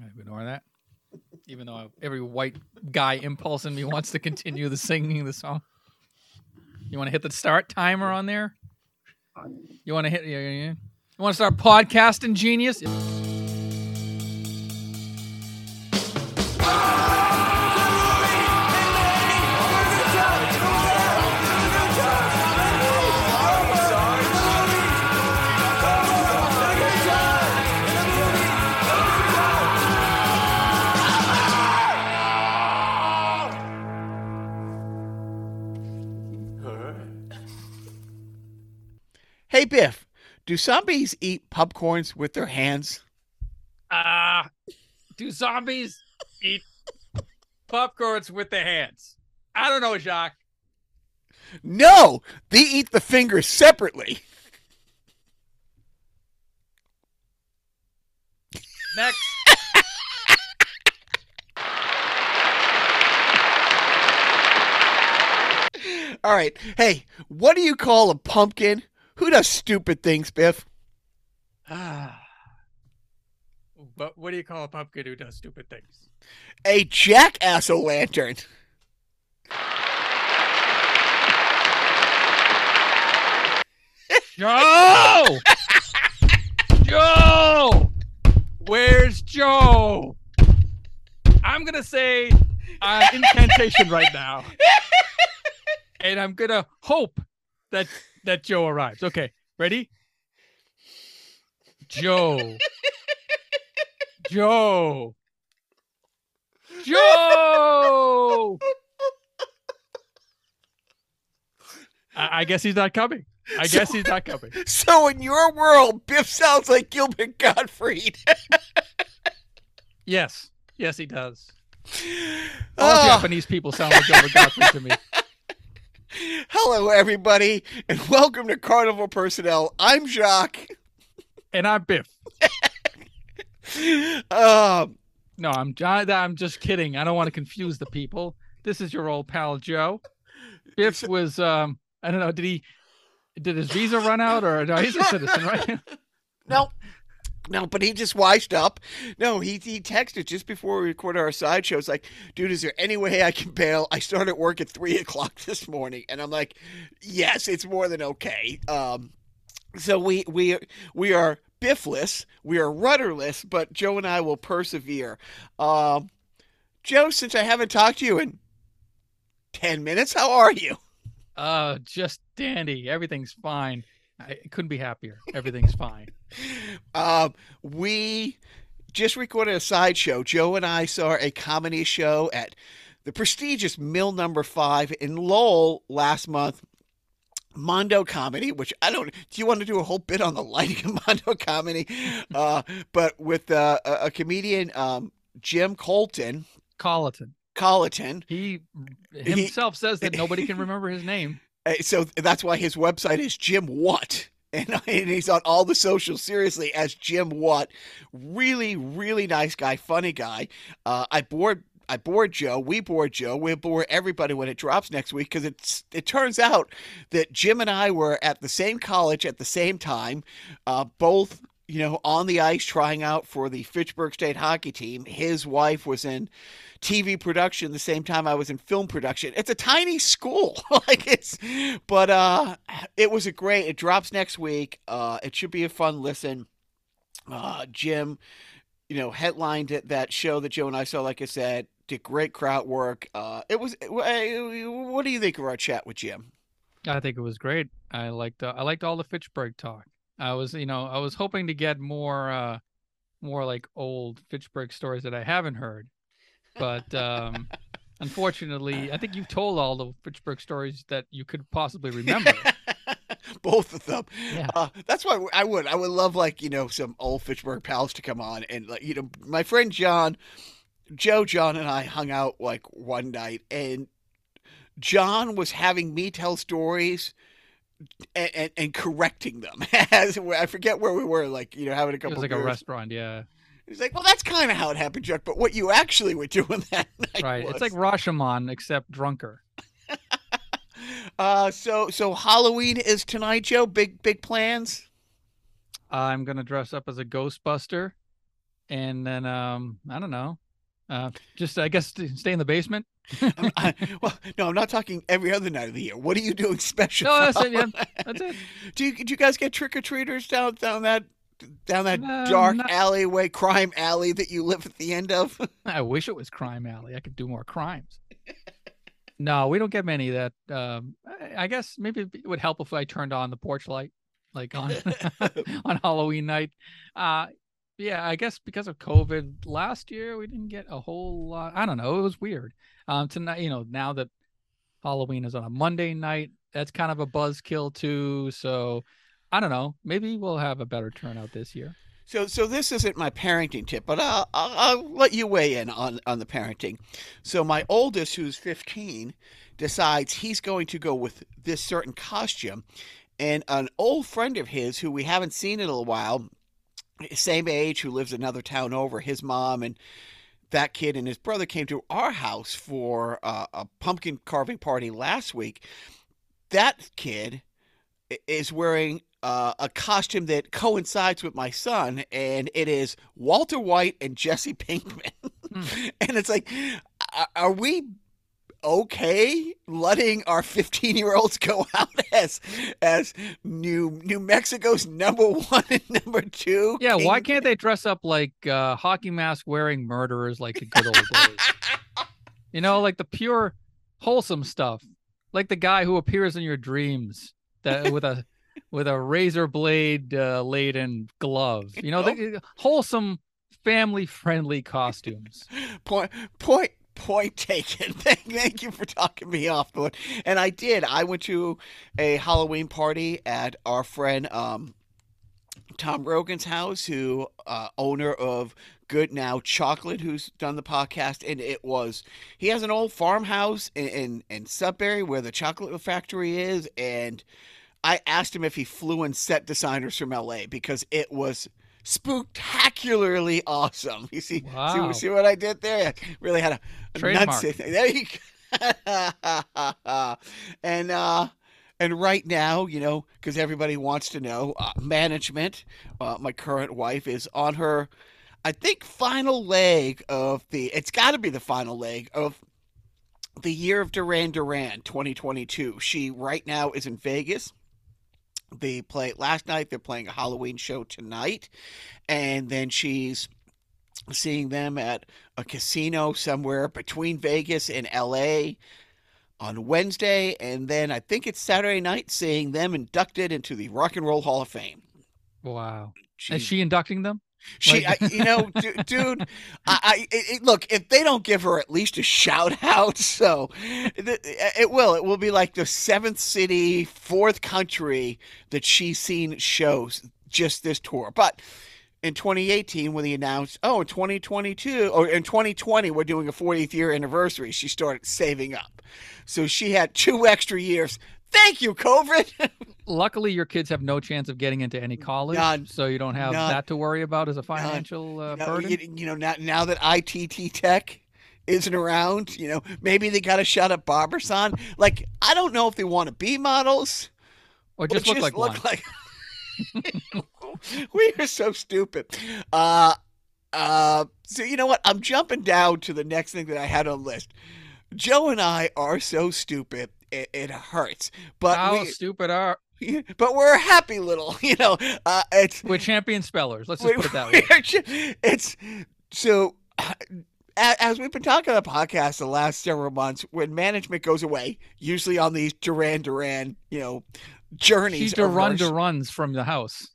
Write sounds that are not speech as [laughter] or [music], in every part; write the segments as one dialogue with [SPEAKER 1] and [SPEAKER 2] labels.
[SPEAKER 1] I ignore that. [laughs] Even though every white guy impulse in me wants to continue the singing the song. You want to hit the start timer on there? You want to hit? You want to start podcasting, genius?
[SPEAKER 2] Biff, do zombies eat popcorns with their hands?
[SPEAKER 1] Ah, do zombies eat popcorns with their hands? I don't know, Jacques.
[SPEAKER 2] No, they eat the fingers separately.
[SPEAKER 1] Next. [laughs]
[SPEAKER 2] All right. Hey, what do you call a pumpkin? Who does stupid things, Biff?
[SPEAKER 1] Ah. But what do you call a pumpkin who does stupid things?
[SPEAKER 2] A jackass o' lantern.
[SPEAKER 1] Joe! Joe! Where's Joe? I'm gonna say uh, incantation right now, and I'm gonna hope that that Joe arrives. Okay, ready? Joe. Joe. Joe. I, I guess he's not coming. I guess he's not coming. [laughs]
[SPEAKER 2] So in your world, Biff sounds like Gilbert Gottfried.
[SPEAKER 1] Yes. Yes, he does. [laughs] All
[SPEAKER 2] Oh.
[SPEAKER 1] Japanese people sound like Gilbert Gottfried to me. [laughs]
[SPEAKER 2] Hello, everybody, and welcome to Carnival Personnel. I'm Jacques.
[SPEAKER 1] And I'm Biff.
[SPEAKER 2] Um,
[SPEAKER 1] No, I'm I, I'm just kidding. I don't want to confuse the people. This is your old pal Joe. Biff [laughs] was um I don't know, did he did his visa run out or no, he's a citizen, right? [laughs]
[SPEAKER 2] no, no, but he just wised up. No, he he texted just before we recorded our sideshow. It's like, dude, is there any way I can bail? I started work at three [laughs] o'clock this morning, and I'm like, yes, it's more than okay. Um, so we we we are biffless, we are rudderless, but Joe and I will persevere. Um, Joe, since I haven't talked to you in ten minutes, how are you?
[SPEAKER 1] Uh just dandy. Everything's fine. I couldn't be happier. Everything's fine. [laughs]
[SPEAKER 2] Um, we just recorded a sideshow. Joe and I saw a comedy show at the prestigious Mill Number Five in Lowell last month. Mondo comedy, which I don't. Do you want to do a whole bit on the lighting of [laughs] Mondo comedy? Uh, but with uh, a, a comedian, um, Jim Colton,
[SPEAKER 1] Colleton.
[SPEAKER 2] Colleton.
[SPEAKER 1] He himself says that nobody can remember his name.
[SPEAKER 2] Uh, so that's why his website is Jim What. [laughs] And, and he's on all the socials seriously as Jim What. Really, really nice guy, funny guy. Uh, I bored I bored Joe. We bored Joe. We'll bore everybody when it drops next week because it's it turns out that Jim and I were at the same college at the same time, uh, both you know on the ice trying out for the Fitchburg State hockey team. His wife was in TV production the same time I was in film production. It's a tiny school. [laughs] like it's but uh it was a great it drops next week. Uh it should be a fun listen. Uh Jim, you know, headlined it, that show that Joe and I saw like I said, did great crowd work. Uh it was what do you think of our chat with Jim?
[SPEAKER 1] I think it was great. I liked uh, I liked all the Fitchburg talk. I was, you know, I was hoping to get more uh more like old Fitchburg stories that I haven't heard. But um unfortunately, I think you've told all the Fitchburg stories that you could possibly remember. [laughs]
[SPEAKER 2] Both of them.
[SPEAKER 1] Yeah.
[SPEAKER 2] Uh, that's why I would. I would love like you know some old Fitchburg pals to come on and like you know my friend John, Joe, John, and I hung out like one night and John was having me tell stories and, and, and correcting them [laughs] as I forget where we were like you know having a couple.
[SPEAKER 1] It was like a restaurant, yeah.
[SPEAKER 2] He's like, well, that's kind of how it happened, Chuck. But what you actually were doing [laughs] that night,
[SPEAKER 1] Right. It's like Rashomon except drunker. [laughs]
[SPEAKER 2] Uh, so so Halloween is tonight, Joe. Big big plans.
[SPEAKER 1] I'm gonna dress up as a Ghostbuster and then um, I don't know, uh, just I guess stay in the basement.
[SPEAKER 2] I, [laughs] well, no, I'm not talking every other night of the year. What are you doing special?
[SPEAKER 1] No, that's it. Yeah, that's it.
[SPEAKER 2] do you do you guys get trick or treaters down down that down that dark not... alleyway, crime alley that you live at the end of? [laughs]
[SPEAKER 1] I wish it was crime alley. I could do more crimes. no, we don't get many that. Um, I guess maybe it would help if I turned on the porch light, like on [laughs] [laughs] on Halloween night. Uh, yeah, I guess because of COVID last year, we didn't get a whole lot. I don't know. It was weird. Um, tonight, you know, now that Halloween is on a Monday night, that's kind of a buzzkill too. So I don't know. Maybe we'll have a better turnout this year.
[SPEAKER 2] So, so this isn't my parenting tip, but I'll, I'll, I'll let you weigh in on, on the parenting. So, my oldest, who's 15, decides he's going to go with this certain costume. And an old friend of his, who we haven't seen in a while, same age, who lives another town over, his mom and that kid and his brother came to our house for uh, a pumpkin carving party last week. That kid is wearing uh, a costume that coincides with my son, and it is Walter White and Jesse Pinkman. Mm. [laughs] and it's like, are we okay letting our 15 year olds go [laughs] out as as New New Mexico's number one and number two.
[SPEAKER 1] Yeah, why can't they dress up like uh, hockey mask wearing murderers like the good old days? [laughs] you know, like the pure wholesome stuff, like the guy who appears in your dreams that with a with a razor blade uh, laden glove. You know, the, wholesome family friendly costumes. [laughs]
[SPEAKER 2] Point point point taken. [laughs] thank, thank you for talking me off, but and I did. I went to a Halloween party at our friend um, Tom Rogan's house, who uh, owner of Goodnow Chocolate, who's done the podcast, and it was he has an old farmhouse in in, in Sudbury where the chocolate factory is, and I asked him if he flew in set designers from LA because it was spectacularly awesome. [laughs] You see, wow. see, see, what I did there? really had a, a
[SPEAKER 1] trademark. [laughs]
[SPEAKER 2] There you go. [laughs] and uh, and right now, you know, because everybody wants to know, uh, management. Uh, my current wife is on her, I think, final leg of the. It's got to be the final leg of the year of Duran Duran 2022. She right now is in Vegas they play last night. They're playing a Halloween show tonight, and then she's seeing them at a casino somewhere between Vegas and L.A. on Wednesday, and then I think it's Saturday night, seeing them inducted into the Rock and Roll Hall of Fame.
[SPEAKER 1] Wow! Is she inducting them?
[SPEAKER 2] She, like... I, you know, dude, I, I it, look if they don't give her at least a shout out, [laughs] so it, it will. It will be like the seventh city, fourth country that she's seen shows just this tour. But in 2018, when they announced, oh, in 2022 or in 2020, we're doing a 40th year anniversary, she started saving up. So she had two [laughs] extra years Thank you, COVID. [laughs]
[SPEAKER 1] Luckily, your kids have no chance of getting into any college, None. so you don't have None. that to worry about as a financial uh, no, burden.
[SPEAKER 2] You, you, know, now, now that ITT Tech isn't around, you know, maybe they got to shut up Barbizon. Like, I don't know if they want to be models
[SPEAKER 1] or just or look just like look one.
[SPEAKER 2] like. [laughs] [laughs] we are so stupid. Uh, uh, so you know what? I'm jumping down to the next thing that I had on the list. Joe and I are so stupid it, it hurts. But
[SPEAKER 1] how
[SPEAKER 2] we,
[SPEAKER 1] stupid are [laughs]
[SPEAKER 2] but we're happy little, [laughs] you know. Uh, it's
[SPEAKER 1] we're champion spellers. Let's just put it that way.
[SPEAKER 2] It's so. [clears throat] As we've been talking on the podcast the last several months, when management goes away, usually on these Duran Duran, you know, journeys.
[SPEAKER 1] She run to runs from the house.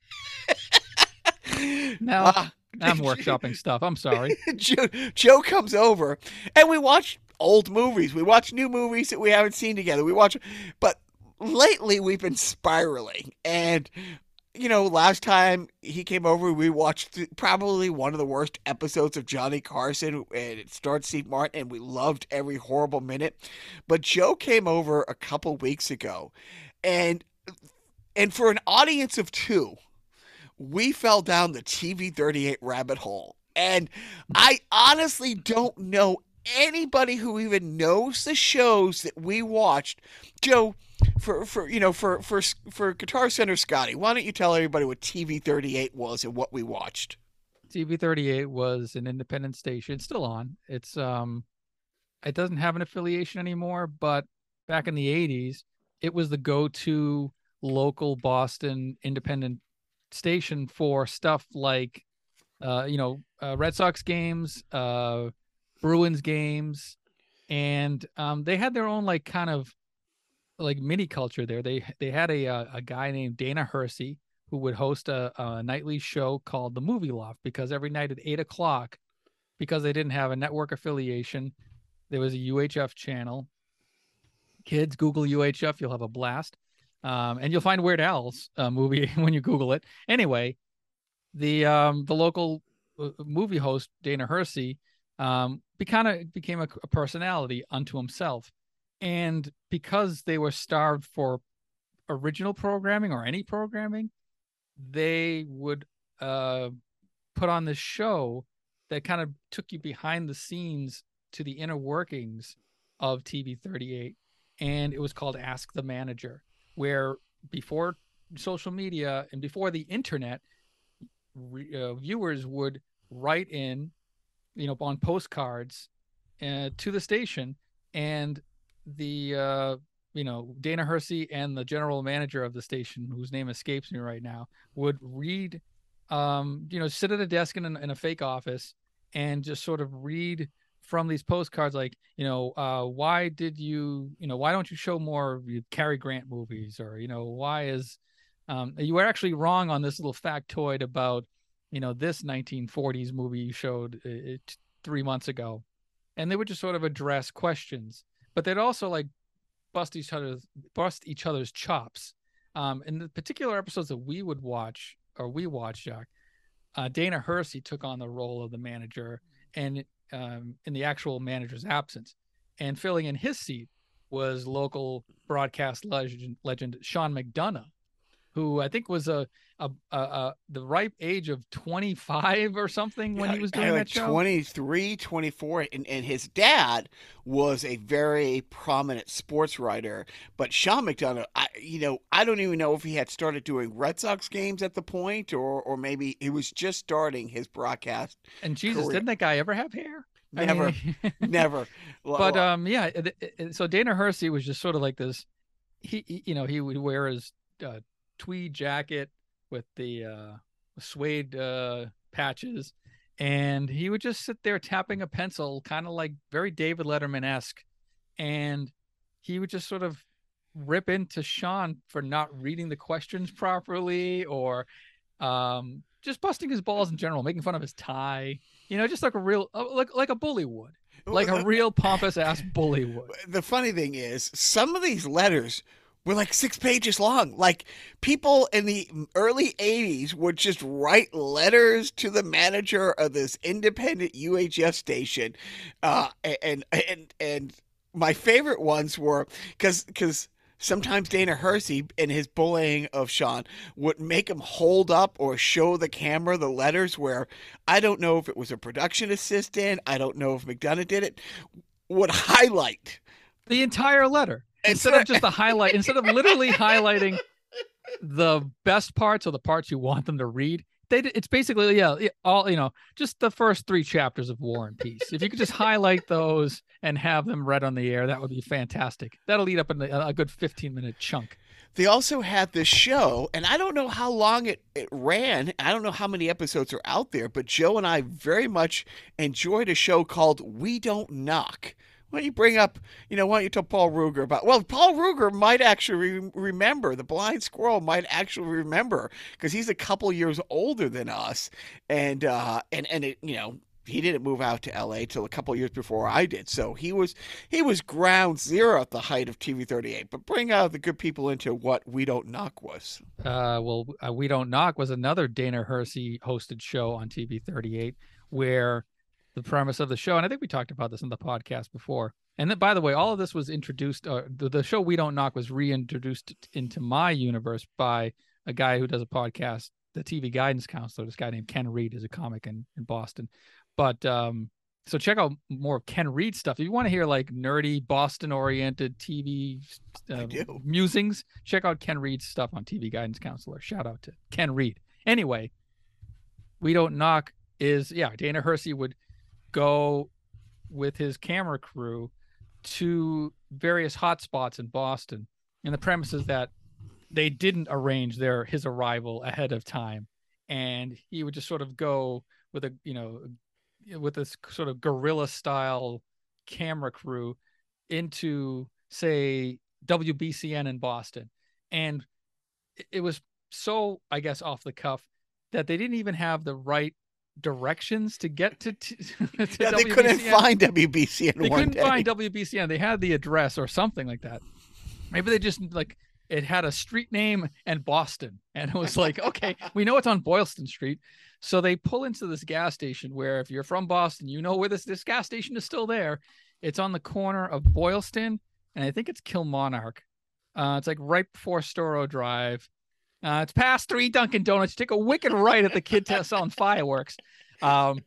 [SPEAKER 1] [laughs] now uh, I'm workshopping stuff. I'm sorry.
[SPEAKER 2] Joe, Joe comes over, and we watch old movies. We watch new movies that we haven't seen together. We watch, but lately we've been spiraling. And, you know, last time he came over, we watched probably one of the worst episodes of Johnny Carson, and it starred Steve Martin, and we loved every horrible minute. But Joe came over a couple weeks ago, and and for an audience of two, we fell down the TV 38 rabbit hole. And I honestly don't know anybody who even knows the shows that we watched, Joe, for for you know for for for Guitar Center Scotty, why don't you tell everybody what TV 38 was and what we watched?
[SPEAKER 1] TV38 was an independent station. It's still on. It's um, it doesn't have an affiliation anymore, but back in the 80s, it was the go-to local Boston independent station for stuff like, uh, you know, uh, Red Sox games, uh, Bruins games, and um, they had their own like kind of like mini culture there. They they had a uh, a guy named Dana Hersey who would host a, a nightly show called the Movie Loft because every night at eight o'clock, because they didn't have a network affiliation, there was a UHF channel. Kids, Google UHF, you'll have a blast, um, and you'll find Weird Al's uh, movie [laughs] when you Google it. Anyway, the um, the local uh, movie host Dana Hersey um, be kind of became a, a personality unto himself, and because they were starved for original programming or any programming, they would uh, put on this show that kind of took you behind the scenes to the inner workings of TV 38. And it was called Ask the Manager, where before social media and before the internet, re, uh, viewers would write in, you know, on postcards uh, to the station, and the uh, you know Dana Hersey and the general manager of the station, whose name escapes me right now, would read, um, you know, sit at a desk in, in a fake office and just sort of read from these postcards, like, you know, uh, why did you, you know, why don't you show more Cary Grant movies, or you know, why is, um, you were actually wrong on this little factoid about, you know, this 1940s movie you showed uh, three months ago, and they would just sort of address questions, but they'd also like bust each other's bust each other's chops. Um, in the particular episodes that we would watch or we watched, Jack, uh, Dana Hersey took on the role of the manager, and um, in the actual manager's absence, and filling in his seat was local broadcast legend, legend Sean McDonough, who I think was a, a, a, a the ripe age of 25 or something when
[SPEAKER 2] Yeah,
[SPEAKER 1] he was doing
[SPEAKER 2] like
[SPEAKER 1] that show.
[SPEAKER 2] 23, 24, and, and his dad was a very prominent sports writer. But Sean McDonough, I, you know, I don't even know if he had started doing Red Sox games at the point, or or maybe he was just starting his broadcast.
[SPEAKER 1] And Jesus,
[SPEAKER 2] career.
[SPEAKER 1] didn't that guy ever have hair? I
[SPEAKER 2] Never.
[SPEAKER 1] mean-
[SPEAKER 2] Never. [laughs]
[SPEAKER 1] but um yeah so dana hersey was just sort of like this he, he- you know he would wear his uh, tweed jacket with the uh suede uh patches and he would just sit there tapping a pencil kind of like very david letterman-esque and he would just sort of rip into sean for not reading the questions properly or um just busting his balls in general making fun of his tie you know just like a real uh, like like a bully would like a real [laughs] pompous ass bully would.
[SPEAKER 2] the funny thing is, some of these letters were like six pages long. Like people in the early 80s would just write letters to the manager of this independent UHF station. Uh, and, and, and my favorite ones were because, because sometimes Dana Hersey in his bullying of Sean would make him hold up or show the camera the letters where I don't know if it was a production assistant, I don't know if McDonough did it, would highlight
[SPEAKER 1] The entire letter. Instead of just the highlight, instead of literally highlighting the best parts or the parts you want them to read, they it's basically yeah, all you know, just the first three chapters of War and Peace. If you could just highlight those and have them read on the air, that would be fantastic. That'll eat up in a, a good 15 minute chunk.
[SPEAKER 2] They also had this show, and I don't know how long it, it ran. I don't know how many episodes are out there, but Joe and I very much enjoyed a show called We Don't Knock. Why don't you bring up, you know, why don't you tell Paul Ruger about? Well, Paul Ruger might actually re- remember. The blind squirrel might actually remember because he's a couple years older than us, and uh, and and it, you know, he didn't move out to L.A. till a couple years before I did. So he was he was ground zero at the height of TV 38. But bring out the good people into what We Don't Knock was.
[SPEAKER 1] Uh, well, uh, We Don't Knock was another Dana Hersey hosted show on TV 38 where the premise of the show, and I think we talked about this in the podcast before. And then, by the way, all of this was introduced. Uh, the, the show We Don't Knock was reintroduced into my universe by a guy who does a podcast, the TV guidance counselor. This guy named Ken Reed is a comic in, in Boston. But um, so check out more of Ken Reed stuff. If you want to hear like nerdy Boston oriented TV uh, musings, check out Ken Reed's stuff on TV Guidance Counselor. Shout out to Ken Reed. Anyway, we don't knock is yeah, Dana Hersey would go with his camera crew to various hotspots in Boston. And the premise is that they didn't arrange their his arrival ahead of time. And he would just sort of go with a you know with this sort of guerrilla style camera crew into say WBCN in Boston. And it was so I guess off the cuff that they didn't even have the right directions to get to, to, [laughs] to
[SPEAKER 2] yeah,
[SPEAKER 1] WBCN.
[SPEAKER 2] they couldn't find WBCN
[SPEAKER 1] They couldn't
[SPEAKER 2] day.
[SPEAKER 1] find WBCN. They had the address or something like that. Maybe they just like it had a street name and Boston, and it was like, okay, [laughs] we know it's on Boylston Street. So they pull into this gas station where, if you're from Boston, you know where this this gas station is still there. It's on the corner of Boylston and I think it's Kilmarnock. Uh, it's like right before Storrow Drive. Uh, it's past three Dunkin' Donuts. Take a wicked right at the kid selling fireworks. Um,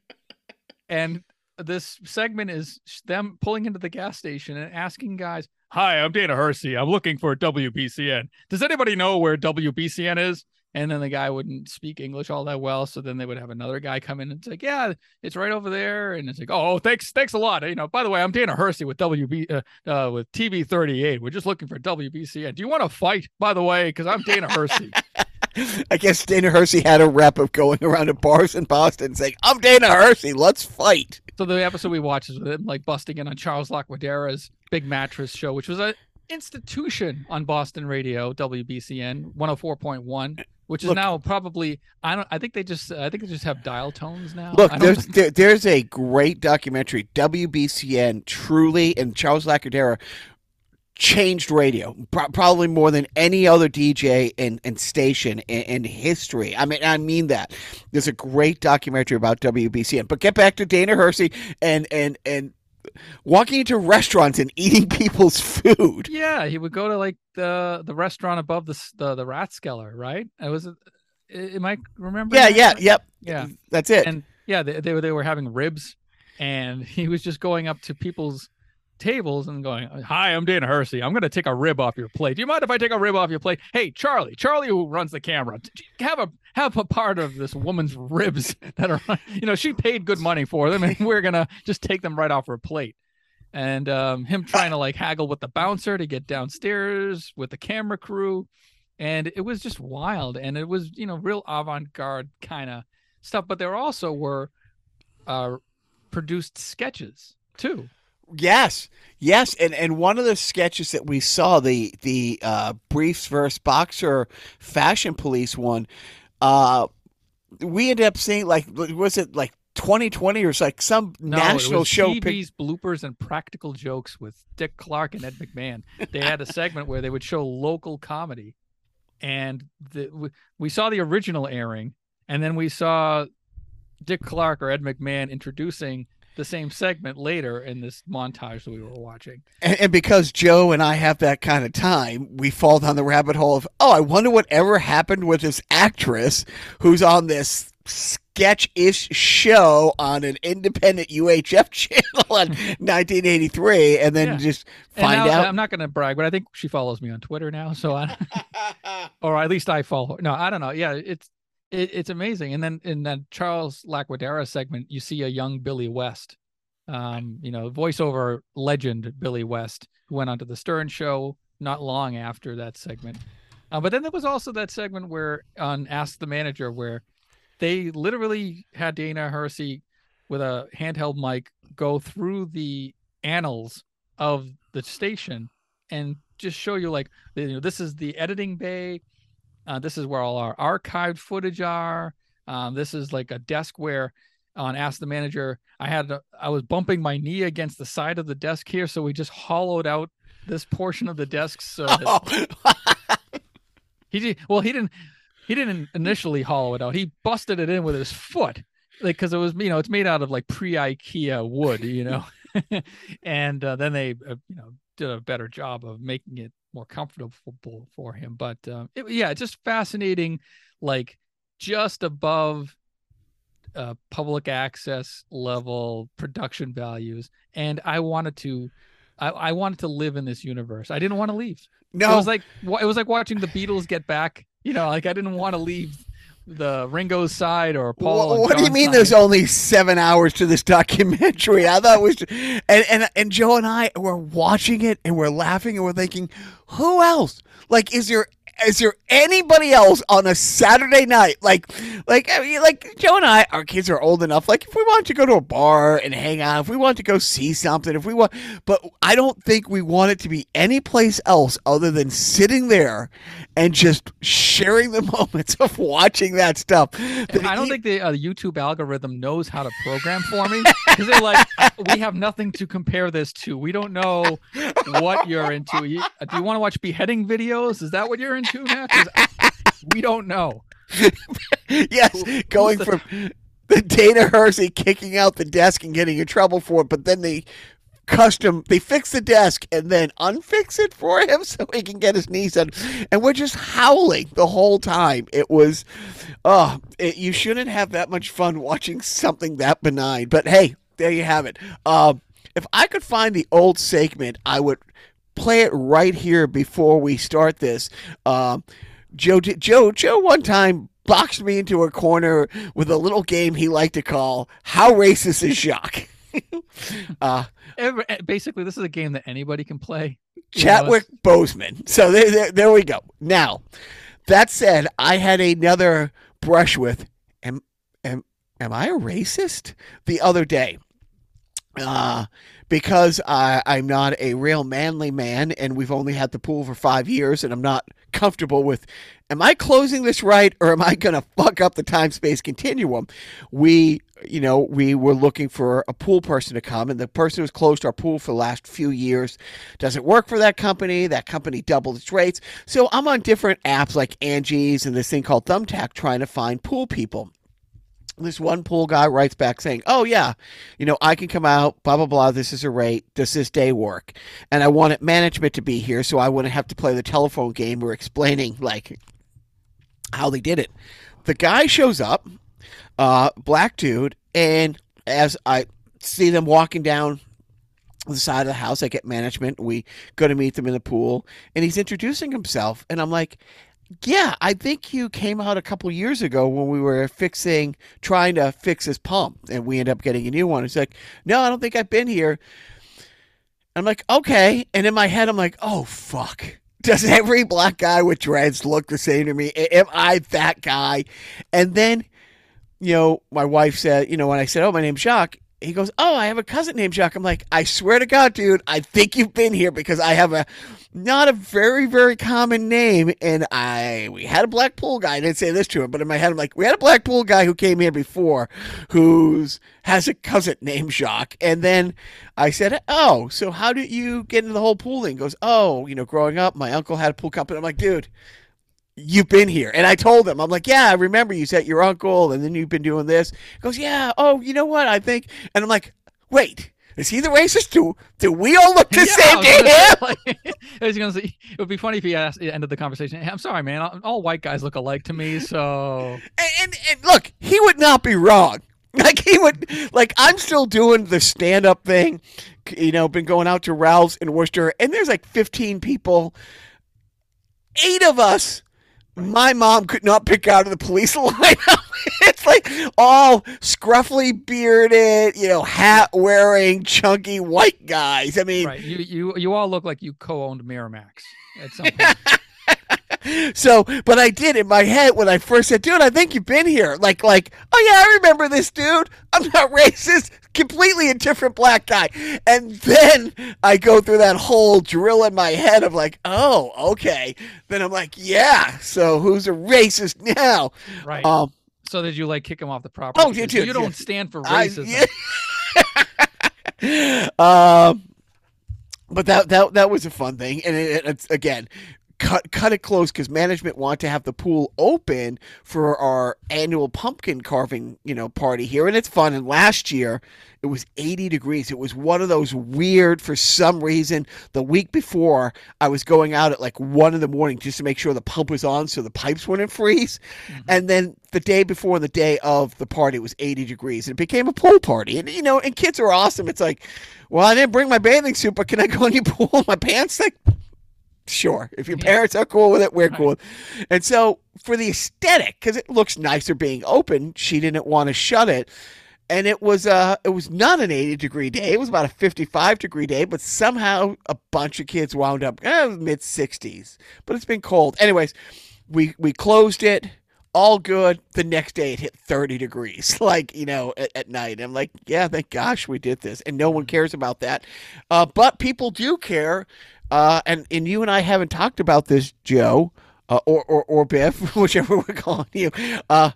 [SPEAKER 1] and this segment is them pulling into the gas station and asking guys, Hi, I'm Dana Hersey. I'm looking for WBCN. Does anybody know where WBCN is? And then the guy wouldn't speak English all that well. So then they would have another guy come in and it's like, Yeah, it's right over there. And it's like, Oh, thanks, thanks a lot. You know, by the way, I'm Dana Hersey with WB uh, uh, with TV 38. We're just looking for WBCN. Do you want to fight, by the way? Because I'm Dana Hersey. [laughs]
[SPEAKER 2] I guess Dana Hersey had a rep of going around to bars in Boston saying, I'm Dana Hersey, let's fight.
[SPEAKER 1] So the episode we watched is with him like busting in on Charles Laquidara's Big Mattress Show, which was a institution on Boston radio, WBCN 104.1, which is
[SPEAKER 2] Look-
[SPEAKER 1] now probably I don't I think they just I think they just have dial tones now.
[SPEAKER 2] Look, there's there, there's a great documentary, WBCN, truly, and Charles Laquidara changed radio, pro- probably more than any other DJ and, and station in, in history. I mean, I mean that. There's a great documentary about WBCN. But get back to Dana Hersey and and and walking into restaurants and eating [laughs] people's food.
[SPEAKER 1] yeah, he would go to like the the restaurant above the the, the Rathskeller, right? It was am I remembering?
[SPEAKER 2] Yeah, yeah, yep.
[SPEAKER 1] Yeah.
[SPEAKER 2] That's it.
[SPEAKER 1] and yeah, they, they were they were having ribs, and [laughs] he was just going up to people's tables and going, "Hi, I'm Dana Hersey. I'm going to take a rib off your plate. Do you mind if I take a rib off your plate? Hey, Charlie, Charlie, who runs the camera, have a have a part of this woman's ribs [laughs] that are, you know, she paid good money for them, and [laughs] we're gonna just take them right off her plate." And um, him trying to like haggle with the bouncer to get downstairs with the camera crew, and it was just wild, and it was you know real avant garde kind of stuff. But there also were uh, produced sketches too.
[SPEAKER 2] Yes, yes, and and one of the sketches that we saw the the uh, briefs versus boxer fashion police one, uh, we ended up seeing like was it like 2020 or like some
[SPEAKER 1] No,
[SPEAKER 2] national
[SPEAKER 1] it was
[SPEAKER 2] show? pic-
[SPEAKER 1] TV's bloopers and practical jokes with Dick Clark and Ed McMahon. They had a segment where they would show local comedy, and the, we saw the original airing, and then we saw Dick Clark or Ed McMahon introducing the same segment later in this montage that we were watching.
[SPEAKER 2] and, and because Joe and I have that kind of time, we fall down the rabbit hole of oh, I wonder what ever happened with this actress who's on this sketch-ish show on an independent UHF [laughs] channel in [laughs] 1983, and then
[SPEAKER 1] Yeah.
[SPEAKER 2] just find
[SPEAKER 1] now-
[SPEAKER 2] out.
[SPEAKER 1] I'm not going to brag, but I think she follows me on Twitter now, so I. [laughs] or at least I follow. her. No, I don't know. Yeah, it's it, it's amazing. And then in that Charles Laquidara segment, you see a young Billy West, um, you know, voiceover legend Billy West, who went onto the Stern Show not long after that segment. Uh, but then there was also that segment where on Ask the Manager, where they literally had Dana Hersey with a handheld mic go through the annals of the station and just show you like you know this is the editing bay uh, this is where all our archived footage are. Um, this is like a desk where on ask the manager i had a, i was bumping my knee against the side of the desk here so we just hollowed out this portion of the desk so [laughs] that
[SPEAKER 2] Oh,
[SPEAKER 1] he did well he didn't he didn't initially hollow it out. He busted it in with his foot like because it was you know it's made out of like pre ikea wood you know? [laughs] And uh, then they uh, you know did a better job of making it more comfortable for him. But um, it, yeah just fascinating like just above uh, public access level production values. And i wanted to I, I wanted to live in this universe. I didn't want to leave.
[SPEAKER 2] No,
[SPEAKER 1] it was like it was like watching the Beatles get back. You know, like I didn't want to leave the Ringo's side or Paul.
[SPEAKER 2] What, what do you mean?
[SPEAKER 1] side.
[SPEAKER 2] There's only seven hours to this documentary. I thought it was, and and and Joe and I were watching it and we're laughing and we're thinking, who else? Like, is there is there anybody else on a Saturday night? Like, like I mean, like Joe and I, our kids are old enough. Like, if we want to go to a bar and hang out, if we want to go see something, if we want, but I don't think we want it to be any place else other than sitting there and just sharing the [laughs] moments of watching that stuff.
[SPEAKER 1] I don't think the uh, YouTube algorithm knows how to program for me [laughs] because they're like, we have nothing to compare this to. We don't know what you're into. You, do you want to watch beheading videos? Is that what you're into, Matt? 'Cause We don't know. [laughs]
[SPEAKER 2] yes, going
[SPEAKER 1] the-
[SPEAKER 2] from the Dana Hersey kicking out the desk and getting in trouble for it, but then they custom they fix the desk and then unfix it for him [laughs] so he can get his knees done and we're just howling the whole time it was oh it, you shouldn't have that much fun watching something that benign but hey there you have it um if i could find the old segment i would play it right here before we start this um Joe, Joe, Joe, one time boxed me into a corner with a little game he liked to call "How Racist Is Jacques." [laughs] uh,
[SPEAKER 1] eh, basically, this is a game that anybody can play. You know,
[SPEAKER 2] Chadwick Boseman. So there, there, there we go. Now, that said, I had another brush with am am am I a racist the other day? Uh because I, I'm not a real manly man and we've only had the pool for five years and I'm not comfortable with am I closing this right or am I gonna fuck up the time space continuum? We you know, we were looking for a pool person to come and the person who's closed our pool for the last few years doesn't work for that company. That company doubled its rates. So I'm on different apps like Angie's and this thing called Thumbtack trying to find pool people. This one pool guy writes back saying, Oh, yeah, you know, I can come out, blah, blah, blah. This is a rate. Does this day work? And I wanted management to be here so I wouldn't have to play the telephone game or explaining, like, how they did it. The guy shows up, uh, black dude, and as I see them walking down the side of the house, I get management. We go to meet them in the pool, and he's introducing himself, and I'm like, "Yeah, I think you came out a couple years ago when we were fixing, trying to fix his pump, and we end up getting a new one." He's like, "No, I don't think I've been here." I'm like, "Okay," and in my head, I'm like, "Oh fuck." Does [laughs] every black guy with dreads look the same to me? Am I that guy? And then you know, my wife said, you know, when I said, "Oh, my name's Jacques," he goes, "Oh, I have a cousin named Jacques." I'm like, "I swear to God, dude, I think you've been here because I have a not a very very common name." And I we had a black pool guy. I didn't say this to him, but in my head, I'm like, "We had a black pool guy who came here before, who's has a cousin [laughs] named Jacques." And then I said, "Oh, so how did you get into the whole pool thing?" He goes, "Oh, you know, growing up, my uncle had a pool company." I'm like, "Dude." You've been here. And I told him, I'm like, yeah, I remember you said your uncle and then you've been doing this. He goes, yeah. Oh, you know what? I think. And I'm like, wait, is he the racist? Do, do we all look the [laughs]
[SPEAKER 1] Yeah,
[SPEAKER 2] same to him?
[SPEAKER 1] like, [laughs] I was gonna say it would be funny if he asked ended the conversation. "Hey, I'm sorry, man. All, all white guys look alike to me, so [laughs]
[SPEAKER 2] And, and, and look, he would not be wrong. Like he would, like I'm still doing the stand up thing. You know, been going out to Ralph's in Worcester, and there's like 15 people. Eight of us my mom could not pick out of the police [laughs] lineup. it's like all scruffy bearded, you know, hat wearing, chunky white guys. I mean,
[SPEAKER 1] right. You you you all look like you co-owned Miramax at some point. [laughs]
[SPEAKER 2] so, but I did in my head when I first said, dude, I think you've been here. Like, like, oh yeah, I remember this dude. I'm not [laughs] racist. Completely a different black guy. And then I go through that whole drill in my head of like, oh, okay. Then I'm like, yeah. So who's a racist now?
[SPEAKER 1] right.
[SPEAKER 2] Um,
[SPEAKER 1] so did you like kick him off the property?
[SPEAKER 2] Oh, did
[SPEAKER 1] because
[SPEAKER 2] you?
[SPEAKER 1] You don't stand for
[SPEAKER 2] I-
[SPEAKER 1] racism.
[SPEAKER 2] yeah. [laughs] um, but that that that was a fun thing, and it, it's again. Cut, cut it close because management want to have the pool open for our annual pumpkin carving, you know, party here, and it's fun. And last year, it was 80 degrees. It was one of those weird, for some reason, the week before, I was going out at like one in the morning just to make sure the pump was on so the pipes wouldn't freeze.
[SPEAKER 1] Mhm.
[SPEAKER 2] And then the day before the day of the party it was 80 degrees and it became a pool party. And, you know, and kids are awesome. It's like, well, I didn't bring my bathing suit, but can I go in your [laughs] pool in my pants? Like, Sure. If your
[SPEAKER 1] Yeah.
[SPEAKER 2] parents are cool with it, we're
[SPEAKER 1] Right.
[SPEAKER 2] cool. And so for the aesthetic, because it looks nicer being open, she didn't want to shut it. And it was uh it was not an 80 degree day. It was about a 55 degree day, but somehow a bunch of kids wound up eh, mid 60s. But it's been cold. Anyways, we we closed it. All good. The next day it hit 30 degrees, [laughs] like, you know, at, at night. I'm like, yeah, thank gosh we did this. And no one cares about that. Uh, but people do care. Uh, and, and you and I haven't talked about this, Joe, uh, or, or, or Biff, [laughs] whichever we're calling you. Uh,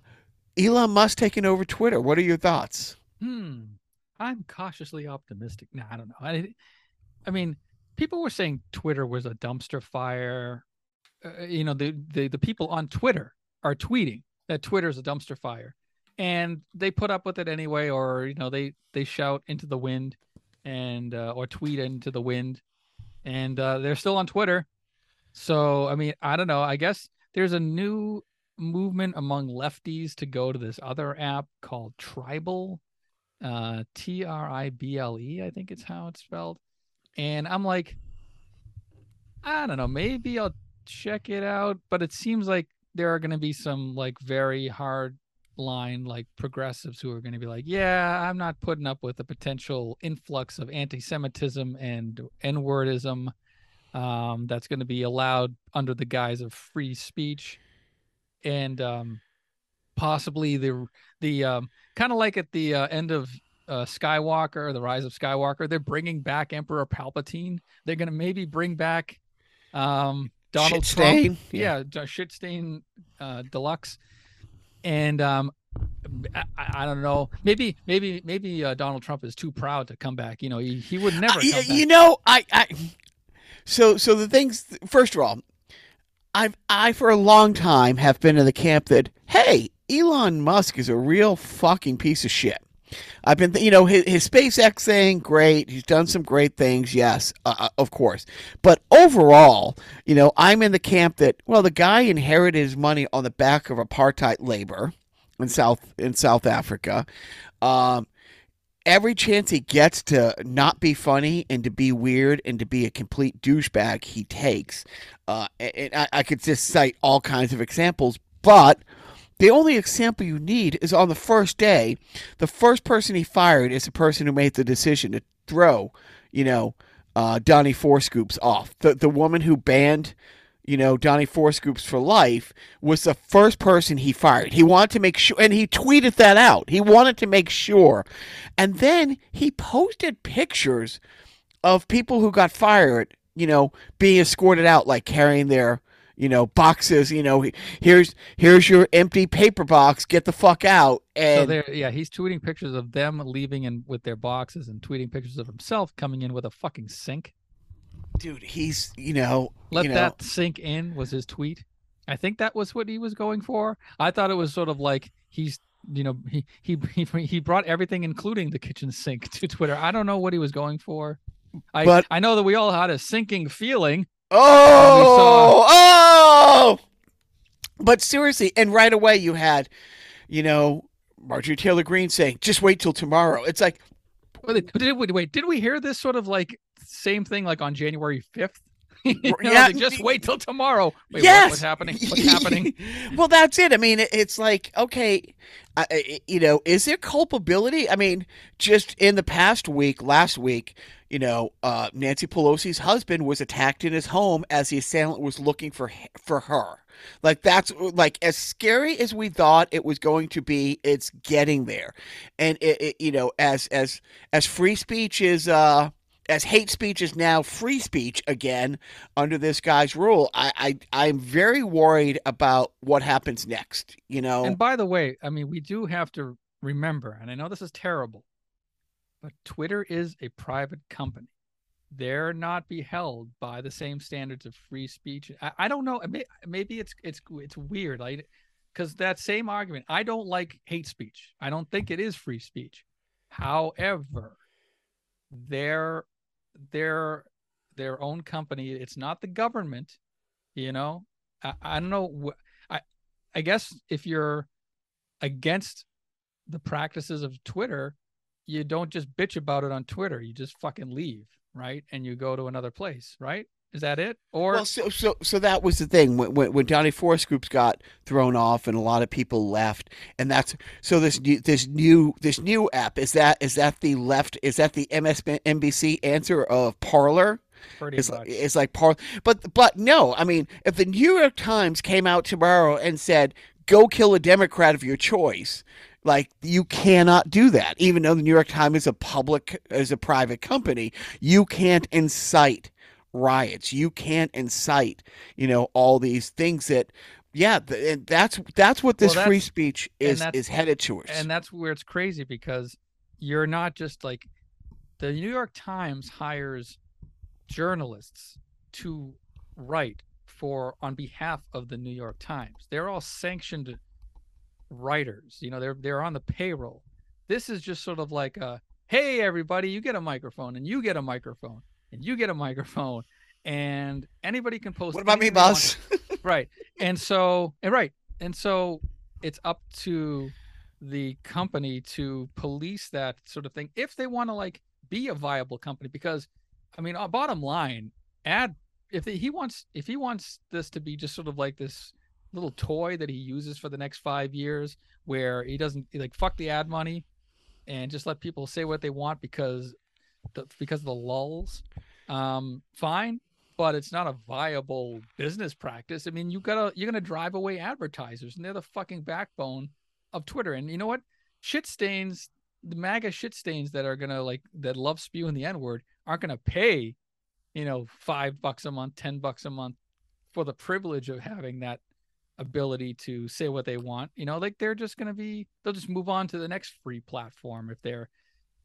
[SPEAKER 2] Elon Musk taking over Twitter. What are your thoughts?
[SPEAKER 1] Hmm. I'm cautiously optimistic. No, I don't know. I, I mean, people were saying Twitter was a dumpster fire. Uh, you know, the, the the people on Twitter are tweeting that Twitter is a dumpster fire, and they put up with it anyway, or you know, they they shout into the wind, and uh, or tweet into the wind, and uh, they're still on Twitter. So I mean, I don't know. I guess there's a new movement among lefties to go to this other app called Tribal, uh, T R I B L E, I think it's how it's spelled. And I'm like, I don't know, maybe I'll check it out, but it seems like there are going to be some like very hard line like progressives who are going to be like, yeah, I'm not putting up with the potential influx of anti-Semitism and N-wordism um, that's going to be allowed under the guise of free speech, and um, possibly the the um, kind of like at the uh, end of uh, Skywalker, the Rise of Skywalker, they're bringing back Emperor Palpatine. They're going to maybe bring back um, Donald
[SPEAKER 2] Shitstain?
[SPEAKER 1] Trump.
[SPEAKER 2] Yeah.
[SPEAKER 1] Yeah, yeah Shitstain uh, Deluxe, and um, I, I I don't know. Maybe maybe maybe uh, Donald Trump is too proud to come back. You know, he, he would never. Back.
[SPEAKER 2] you know, I, I so so the things first of all, I've I for a long time have been in the camp that hey, Elon Musk is a real fucking piece of shit. I've been, you know, his, his SpaceX thing, great. He's done some great things, yes, uh, uh, of course. But overall, you know, I'm in the camp that well, the guy inherited his money on the back of apartheid labor in South in South Africa. Um, every chance he gets to not be funny and to be weird and to be a complete douchebag, he takes. Uh, and I, I could just cite all kinds of examples, but the only example you need is on the first day, the first person he fired is the person who made the decision to throw, you know, uh, Donnie Four Scoops off. The the woman who banned, you know, Donnie Four Scoops for life was the first person he fired. He wanted to make sure, and he tweeted that out. He wanted to make sure, and then he posted pictures of people who got fired, you know, being escorted out, like carrying their, you know, boxes. You know, here's here's your empty paper box. Get the fuck out.
[SPEAKER 1] So there, yeah, he's tweeting pictures of them leaving and with their boxes and tweeting pictures of himself coming in with a fucking sink.
[SPEAKER 2] dude, he's you know,
[SPEAKER 1] Let
[SPEAKER 2] you know,
[SPEAKER 1] that sink in was his tweet. I think that was what he was going for. I thought it was sort of like he's you know he he he, he brought everything including the kitchen sink [laughs] to Twitter. I don't know what he was going for. I
[SPEAKER 2] But-
[SPEAKER 1] I know that we all had a sinking feeling.
[SPEAKER 2] Oh, oh! But seriously, and right away you had, you know, Marjorie Taylor Greene saying, "Just wait till tomorrow." It's like,
[SPEAKER 1] Wait, did we wait? Did we hear this sort of like same thing like on January fifth? [laughs] you know,
[SPEAKER 2] Yeah,
[SPEAKER 1] just wait till tomorrow. Wait,
[SPEAKER 2] yes,
[SPEAKER 1] what, what's happening? [laughs] What's happening?
[SPEAKER 2] well, that's it. I mean, it- it's like, okay, I- you know, is there culpability? I mean, just in the past week, last week, you know, uh, Nancy Pelosi's husband was attacked in his home as the assailant was looking for for her. Like that's like as scary as we thought it was going to be. It's getting there, and it, it you know, as as as free speech is. uh as hate speech is now free speech again under this guy's rule, I, I I'm very worried about what happens next. You know,
[SPEAKER 1] And by the way, I mean, we do have to remember, and I know this is terrible, but Twitter is a private company. They're not beheld by the same standards of free speech. I, I don't know. Maybe it's it's it's weird, like because that same argument. I don't like hate speech. I don't think it is free speech. However, their their their own company. It's not the government. You know, I, I don't know. I I guess if you're against the practices of Twitter, you don't just bitch about it on Twitter. You just fucking leave, right? And you go to another place, right? Is that it? Or
[SPEAKER 2] well, so so so that was the thing when when, when Donnie Four Scoops got thrown off and a lot of people left, and that's so this new this new this new app is that is that the left is that the MSNBC answer of Parler?
[SPEAKER 1] Pretty
[SPEAKER 2] it's
[SPEAKER 1] much.
[SPEAKER 2] like it's like Parler, but but no, I mean if the New York Times came out tomorrow and said go kill a Democrat of your choice. Like you cannot do that, even though the New York Times is a public, is a private company. You can't incite riots. You can't incite, you know, all these things that, yeah, th- and that's that's what this
[SPEAKER 1] Well,
[SPEAKER 2] free speech is is headed towards.
[SPEAKER 1] and that's where it's crazy because you're not just like the New York Times hires journalists to write for on behalf of the New York Times. They're all sanctioned writers. You know, they're they're on the payroll. This is just sort of like a hey everybody, you get a microphone and you get a microphone and you get a microphone and anybody can post
[SPEAKER 2] what about me, boss? [laughs]
[SPEAKER 1] right and so and right and so it's up to the company to police that sort of thing if they want to like be a viable company because i mean uh, bottom line ad if he wants if he wants this to be just sort of like this little toy that he uses for the next five years where he doesn't like fuck the ad money and just let people say what they want because because of the lulls um fine but it's not a viable business practice. I mean, you gotta you're gonna drive away advertisers, and they're the fucking backbone of Twitter. And you know what? Shit stains, the MAGA shit stains that are gonna like that love spewing the N word aren't gonna pay, you know, five bucks a month, ten bucks a month for the privilege of having that ability to say what they want. You know, like they're just gonna be they'll just move on to the next free platform if they're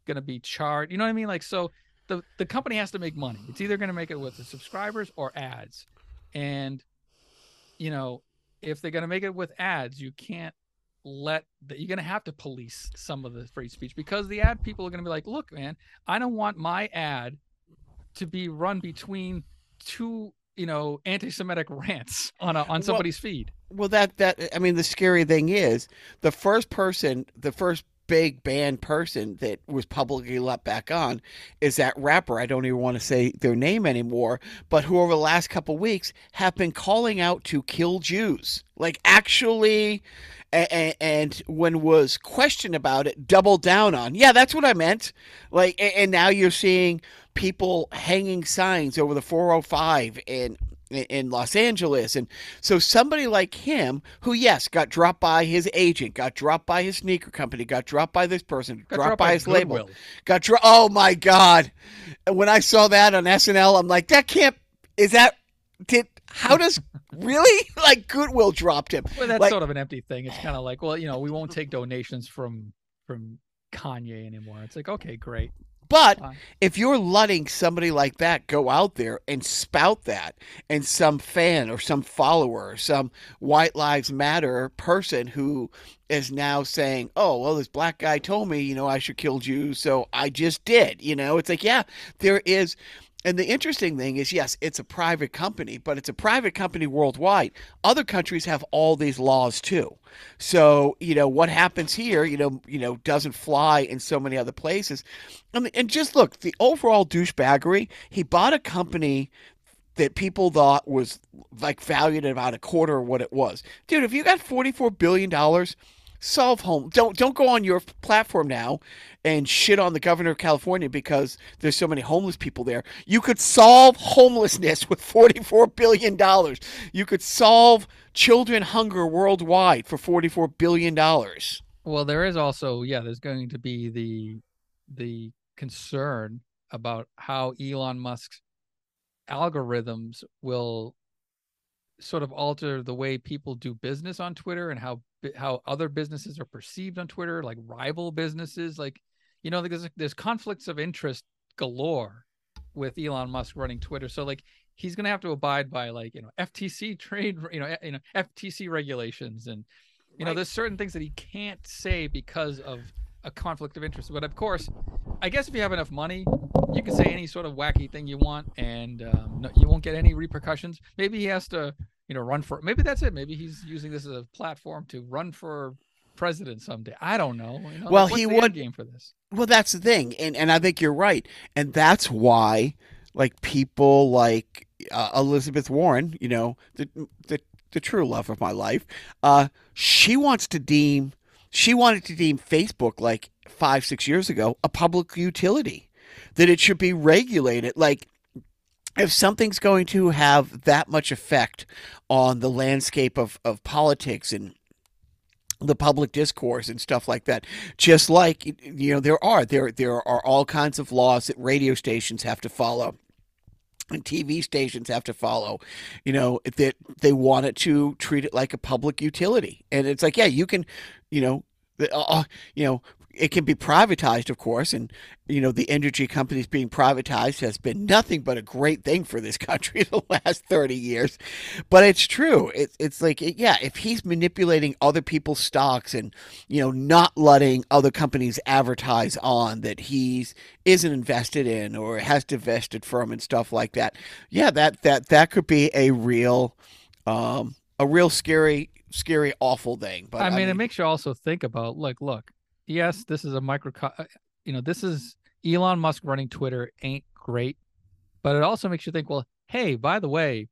[SPEAKER 1] gonna be charged. You know what I mean? Like so the the company has to make money. It's either going to make it with the subscribers or ads. And you know, if they're going to make it with ads, you can't let that you're going to have to police some of the free speech because the ad people are going to be like, "Look, man, I don't want my ad to be run between two, you know, anti-Semitic [laughs] rants on a, on
[SPEAKER 2] Well-
[SPEAKER 1] somebody's feed."
[SPEAKER 2] Well, that that I mean, the scary thing is the first person, the first big band person that was publicly let back on is that rapper. I don't even want to say their name anymore, but who over the last couple weeks have been calling out to kill Jews, like actually. And, and when was questioned about it, doubled down on. Yeah, that's what I meant. Like, and now you're seeing people hanging signs over the 405 and in Los Angeles. And so somebody like him, who yes, got dropped by his agent, got dropped by his sneaker company, got dropped by this person,
[SPEAKER 1] Got
[SPEAKER 2] dropped, by his label, got dropped. Oh my God! When I saw that on SNL, I'm like, that can't. Is that did? How does [laughs] really [laughs] like Goodwill dropped him?
[SPEAKER 1] Well, that's
[SPEAKER 2] Like-
[SPEAKER 1] sort of an empty thing. It's kind of like, well, you know, we won't take donations from from Kanye anymore. It's like, okay, great.
[SPEAKER 2] But if you're letting somebody like that go out there and spout that, and some fan or some follower or some White Lives Matter person who is now saying, oh, well, this black guy told me, you know, I should kill Jews, so I just did, you know, it's like, yeah, there is. And the interesting thing is, yes, it's a private company, but it's a private company worldwide. Other countries have all these laws too. So, you know, what happens here, you know, you know, doesn't fly in so many other places. Mean, and just look, the overall douchebaggery, he bought a company that people thought was like valued at about a quarter of what it was. Dude, if you got $44 billion, solve home. Don't don't go on your platform now and shit on the governor of California because there's so many homeless people there. You could solve homelessness [laughs] with 44 billion dollars. You could solve children hunger worldwide for 44 billion dollars.
[SPEAKER 1] Well, there is also, yeah, there's going to be the the concern about how Elon Musk's algorithms will sort of alter the way people do business on Twitter and how how other businesses are perceived on Twitter, like rival businesses. Like, you know, there's there's conflicts of interest galore with Elon Musk running Twitter. So like he's gonna have to abide by like you know FTC [laughs] trade, you know, you know FTC regulations. And you know there's certain things that he can't say because of a conflict of interest. But of course i guess if you have enough money you can say any sort of wacky thing you want and um, no, you won't get any repercussions. Maybe he has to you know run for maybe that's it. Maybe he's using this as a platform to run for president someday. I don't know. You know,
[SPEAKER 2] Well,
[SPEAKER 1] like,
[SPEAKER 2] he would-
[SPEAKER 1] game for this?
[SPEAKER 2] Well, that's the thing, and and I think you're right, and that's why like people like uh, Elizabeth Warren, you know, the the the true love of my life, uh, she wants to deem she wanted to deem Facebook like five six years ago a public utility, that it should be regulated. Like. If something's going to have that much effect on the landscape of, of politics and the public discourse and stuff like that just like you know there are there there are all kinds of laws that radio stations have to follow and TV stations have to follow, you know, that they want it to treat it like a public utility. And it's like, yeah, you can, you know, uh, uh you know, it can be privatized, of course, and you know the energy companies being privatized has been nothing but a great thing for this country [laughs] the last thirty years. But it's true. It's it's like yeah, if he's manipulating other people's stocks and you know not letting other companies advertise on that he's isn't invested in or has divested from and stuff like that, yeah, that that that could be a real um, a real scary scary awful thing. But
[SPEAKER 1] I mean, I mean it makes you also think about like look yes, this is a micro, uh, you know, this is Elon Musk running Twitter ain't great, but it also makes you think, well, hey, by the way,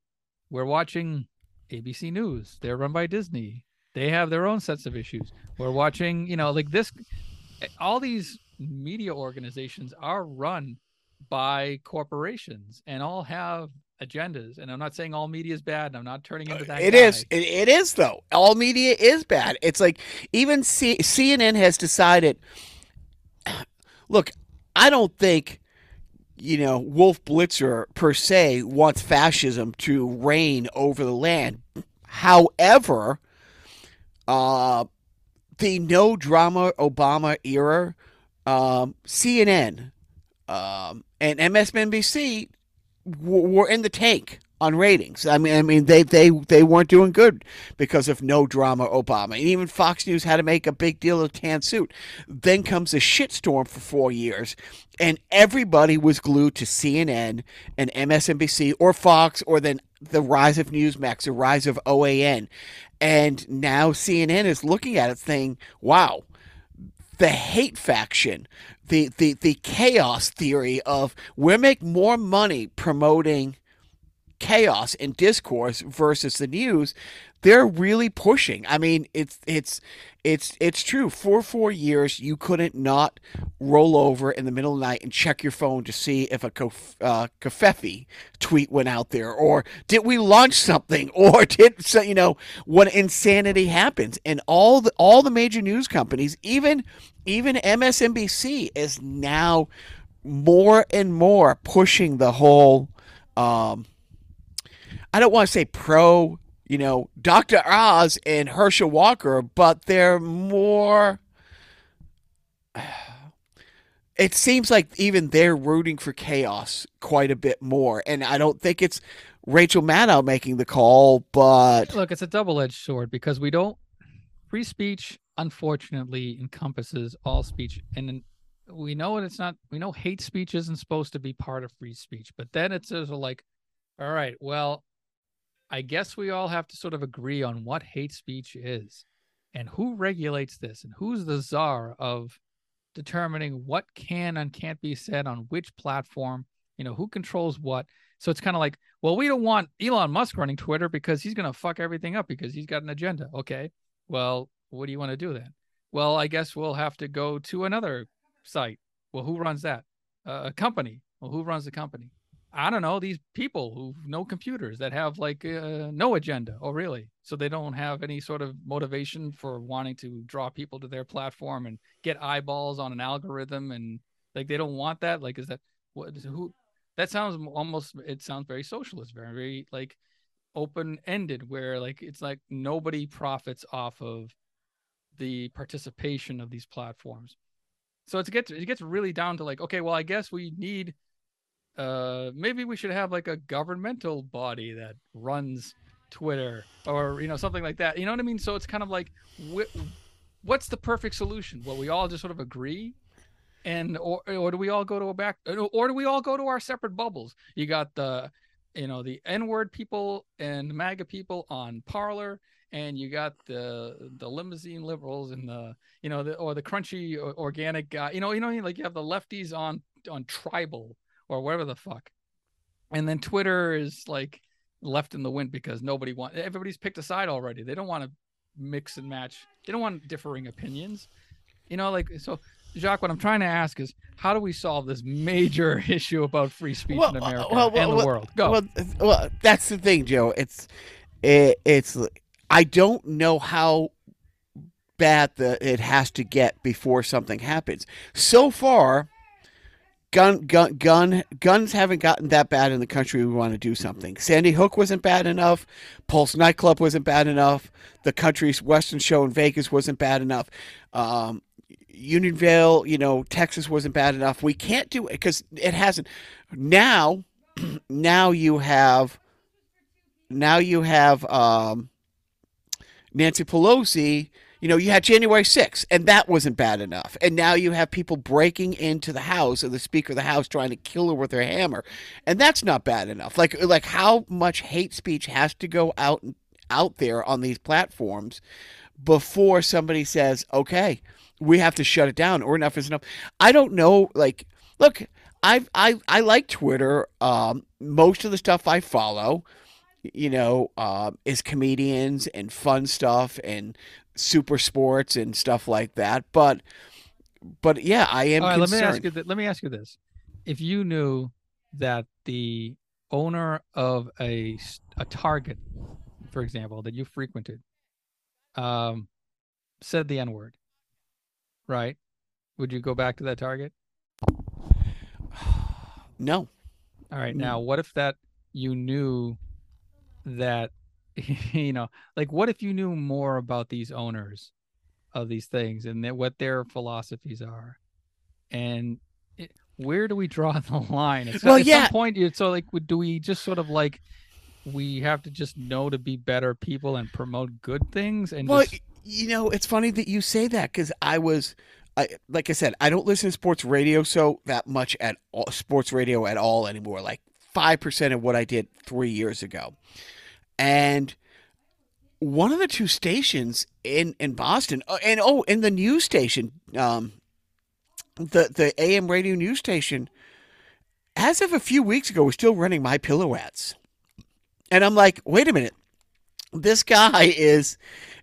[SPEAKER 1] we're watching ABC News. They're run by Disney. They have their own sets of issues. We're watching, you know, like this, eh, all these media organizations are run by corporations and all have agendas. And I'm not saying all media is bad. I'm not turning into that.
[SPEAKER 2] It
[SPEAKER 1] guy.
[SPEAKER 2] is. It, it is though. All media is bad. It's like even C- CNN has decided. [clears throat] Look, I don't think you know Wolf Blitzer per se wants fascism to reign over the land. However, uh, the no drama Obama era, um, CNN um, and MSNBC were in the tank on ratings. I mean, I mean, they they they weren't doing good because of no drama Obama, and even Fox News had to make a big deal of tan suit. Then comes a shitstorm for four years, and everybody was glued to CNN and MSNBC or Fox, or then the rise of Newsmax, the rise of OAN, and now CNN is looking at it saying, "Wow." The hate faction the, the, the chaos theory of we make more money promoting chaos and discourse versus the news they're really pushing. I mean it's it's it's it's true. For four years you couldn't not roll over in the middle of the night and check your phone to see if a kof, uh, tweet went out there or did we launch something [laughs] or did you know what insanity happens. And all the all the major news companies even even MSNBC is now more and more pushing the whole. Um, I don't want to say pro, you know, Dr. Oz and Herschel Walker, but they're more. [sighs] It seems like even they're rooting for chaos quite a bit more, and I don't think it's Rachel Maddow making the call, but
[SPEAKER 1] look, it's a double-edged sword because we don't free speech unfortunately encompasses all speech. And we know it's not we know hate speech isn't supposed to be part of free speech but then it's sort of like all right well i guess we all have to sort of agree on what hate speech is and who regulates this and who's the czar of determining what can and can't be said on which platform you know who controls what. So it's kind of like well we don't want elon musk running twitter because he's going to fuck everything up because he's got an agenda. Okay well what do you want to do then? Well, I guess we'll have to go to another site. Well, who runs that? Uh, a company. Well, who runs the company? I don't know. These people who know computers that have like uh, no agenda. Oh, really? So they don't have any sort of motivation for wanting to draw people to their platform and get eyeballs on an algorithm, and like they don't want that. Like, is that what? Who? That sounds almost. It sounds very socialist. Very, very like open ended, where like it's like nobody profits off of the participation of these platforms. So it gets it gets really down to like, okay, well, I guess we need uh maybe we should have like a governmental body that runs Twitter or you know something like that. You know what I mean? So it's kind of like wh- what's the perfect solution? Well, we all just sort of agree and or or do we all go to a back or do we all go to our separate bubbles? You got the you know the N-word people and MAGA people on Parler and you got the the limousine liberals and the you know the or the crunchy organic guy you know you know like you have the lefties on on Tribel or whatever the fuck and then Twitter is like left in the wind because nobody want everybody's picked a side already. They don't want to mix and match. They don't want differing opinions. You know, like so Jacques, what I'm trying to ask is how do we solve this major [laughs] issue about free speech
[SPEAKER 2] Well,
[SPEAKER 1] in
[SPEAKER 2] uh,
[SPEAKER 1] America
[SPEAKER 2] well,
[SPEAKER 1] and the
[SPEAKER 2] well,
[SPEAKER 1] world? Go.
[SPEAKER 2] Well, well, that's the thing, Joe. It's it, it's I don't know how bad the it has to get before something happens. So far, gun gun gun guns haven't gotten that bad in the country. We want to do something. Sandy Hook wasn't bad enough. Pulse nightclub wasn't bad enough. The country's Western show in Vegas wasn't bad enough. Um, Unionville, you know, Texas wasn't bad enough. We can't do it because it hasn't. Now, [clears throat] now you have, now you have um, Nancy Pelosi. You know, you had January 6th, and that wasn't bad enough. And now you have people breaking into the House, or the Speaker of the House trying to kill her with her hammer, and that's not bad enough. Like, like how much hate speech has to go out out there on these platforms before somebody says, "Okay, we have to shut it down," or enough is enough. I don't know. Like, look, I I I like Twitter. Um, most of the stuff I follow, you know, um, is comedians and fun stuff and super sports and stuff like that. But but yeah, I am
[SPEAKER 1] All right, let me ask you. Th- let me ask you this: If you knew that the owner of a a Target, for example, that you frequented, um, said the N word, right? Would you go back to that Target? [sighs]
[SPEAKER 2] no,
[SPEAKER 1] All right. Now, what if that you knew that, [laughs] you know, like what if you knew more about these owners of these things and that what their philosophies are, and it, where do we draw [laughs] the line? At,
[SPEAKER 2] Well,
[SPEAKER 1] at
[SPEAKER 2] yeah.
[SPEAKER 1] some point, you- so like, do we just sort of like we have to just know to be better people and promote good things and
[SPEAKER 2] Well,
[SPEAKER 1] just,
[SPEAKER 2] you know, it's funny that you say that because I was, I like I said, I don't listen to sports radio so that much at all, sports radio at all anymore. Like five percent of what I did three years ago, and one of the two stations in in Boston, uh, and oh, in the news station, um, the the AM radio news station, as of a few weeks ago, was still running my pillow ads, and I'm like, wait a minute, this guy is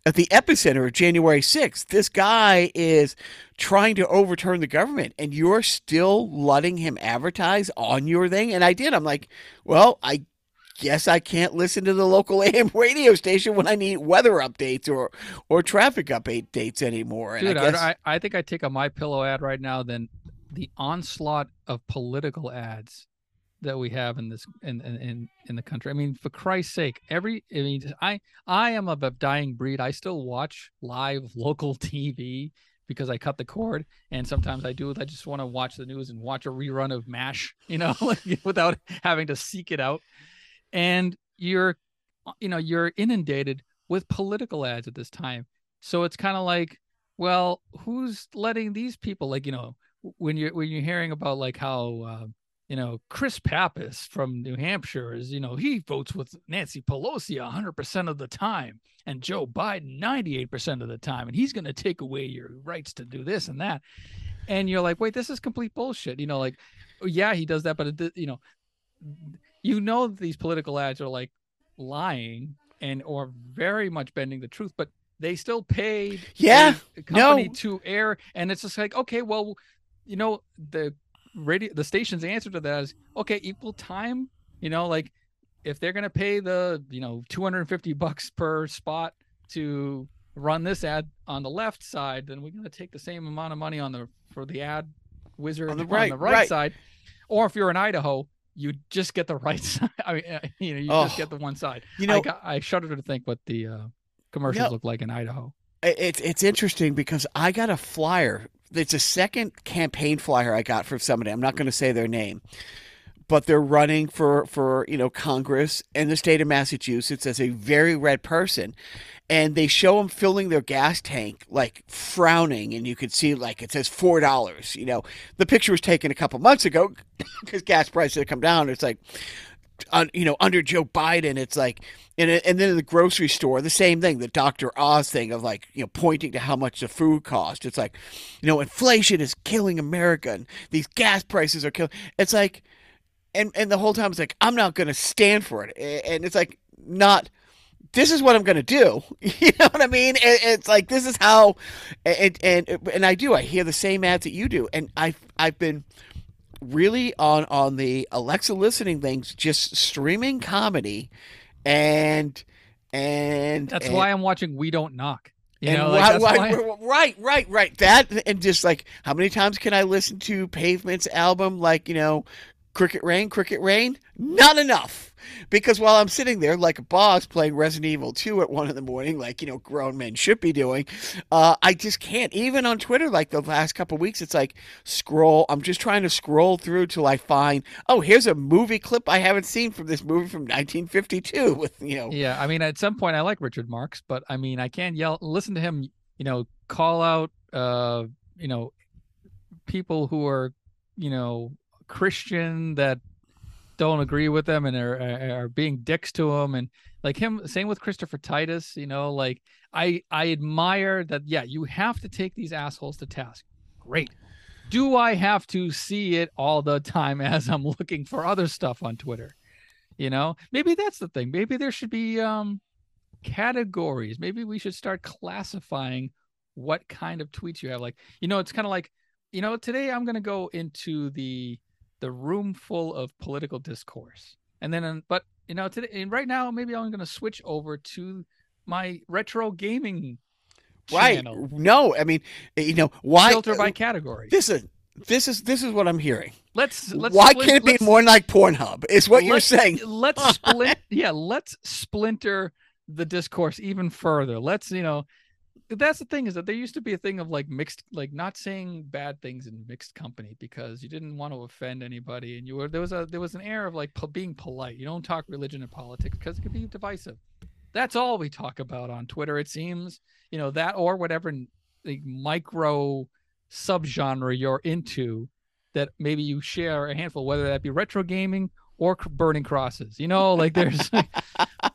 [SPEAKER 2] at the epicenter of January 6th. This guy is trying to overturn the government, and you're still letting him advertise on your thing. And I did. I'm like, well, I guess I can't listen to the local [laughs] AM radio station when I need weather updates or or traffic updates anymore. And
[SPEAKER 1] dude,
[SPEAKER 2] I guess,
[SPEAKER 1] I, I think I take a my pillow ad right now than the onslaught of political ads that we have in this in in in, the country. I mean, for Christ's sake, every I mean, I I am of a dying breed. I still watch live [laughs] local TV because I cut the cord, and sometimes I do. I just want to watch the news and watch a rerun of Mash, [laughs] you know, [laughs] without having to seek it out. And you're, you know, you're inundated with political ads at this time. So it's kind of like, well, who's letting these people like, you know, when you're when you're hearing about like how uh, you know Chris Pappas from New Hampshire is, you know, he votes with Nancy Pelosi 100% of the time and Joe Biden 98% of the time and he's going to take away your rights to do this and that. And you're like, "Wait, this is complete bullshit." You know, like oh, yeah, he does that, but it, you know, you know these political ads are like lying and or very much bending the truth, but they still paid
[SPEAKER 2] Yeah,
[SPEAKER 1] company
[SPEAKER 2] no.
[SPEAKER 1] to air, and it's just like okay, well, you know, the radio, the station's answer to that is okay, equal time. You know, like if they're gonna pay the you know 250 bucks per spot to run this ad on the left side, then we're gonna take the same amount of money on the for the ad wizard
[SPEAKER 2] On the right,
[SPEAKER 1] right,
[SPEAKER 2] right.
[SPEAKER 1] side. Or if you're in Idaho, you just get the right [laughs] side. I mean, uh, you know, you just
[SPEAKER 2] Oh.
[SPEAKER 1] get the one side.
[SPEAKER 2] you know,
[SPEAKER 1] I, I shudder to think what the uh, commercials look like in Idaho.
[SPEAKER 2] it's it's interesting because I got a flyer. It's a second campaign flyer I got from somebody. I'm not going to say their name, but they're running for for you know Congress in the state of Massachusetts as a very red person, and they show them filling their gas tank like frowning, and you could see like it says four dollars. You know, the picture was taken a couple months ago [coughs] because gas prices had come down. It's like you know, under Joe Biden, it's like, and, and then in the grocery store, the same thing, the Dr. Oz thing of like, you know, pointing to how much the food cost. It's like, you know, inflation is killing America and these gas prices are killing. It's like, and and the whole time it's like I'm not going to stand for it, and it's like not. This is what I'm going to do. [laughs] You know what I mean? It's like this is how, and and and I do. I hear the same ads that you do, and I've I've been really on on the Alexa listening things, just streaming comedy, and and
[SPEAKER 1] that's
[SPEAKER 2] and,
[SPEAKER 1] why I'm watching We Don't Knock. You
[SPEAKER 2] and
[SPEAKER 1] know, like,
[SPEAKER 2] why, why, right, right, right. That and just like how many times can I listen to Pavement's album? Like you know, Crooked Rain, Crooked Rain. Not enough because while I'm sitting there like a boss playing Resident Evil 2 at one in the morning, like you know grown men should be doing, uh, I just can't. Even on Twitter, like the last couple weeks, it's like scroll. I'm just trying to scroll through till I find oh here's a movie clip I haven't seen from this movie from 1952 [laughs] with you know.
[SPEAKER 1] Yeah, I mean at some point I like Richard Marx, but I mean I can't yell listen to him. You know, call out uh you know people who are you know Christian that don't agree with them and are, are being dicks to him and like him same with Christopher Titus you know like I I admire that yeah you have to take these assholes to task. Great. Do I have to see it all the time as I'm looking for other stuff on Twitter? You know maybe that's the thing. Maybe there should be um categories. Maybe we should start classifying what kind of tweets you have. Like you know it's kind of like you know today I'm going to go into the the room full of political discourse. And then, um, but you know, today and right now, maybe I'm going to switch over to my retro gaming
[SPEAKER 2] right.
[SPEAKER 1] channel.
[SPEAKER 2] No, I mean, eh, you know, why
[SPEAKER 1] filter by eh, category.
[SPEAKER 2] This is this is this is what I'm hearing.
[SPEAKER 1] Let's let's.
[SPEAKER 2] Why
[SPEAKER 1] split,
[SPEAKER 2] can't it be more like Pornhub? Is what you're saying.
[SPEAKER 1] Let's [laughs] split. yeah, let's splinter the discourse even further. Let's you know that's the thing is that there used to be a thing of like mixed like not saying bad things in mixed company because you didn't want to offend anybody and you were there was a there was an air of like po- being polite. You don't talk religion and politics because it could be divisive. That's all we talk about on twitter it seems. You know that or whatever like micro subgenre you're into that maybe you share a handful whether that be retro gaming or burning crosses. You know like there's [laughs] [laughs]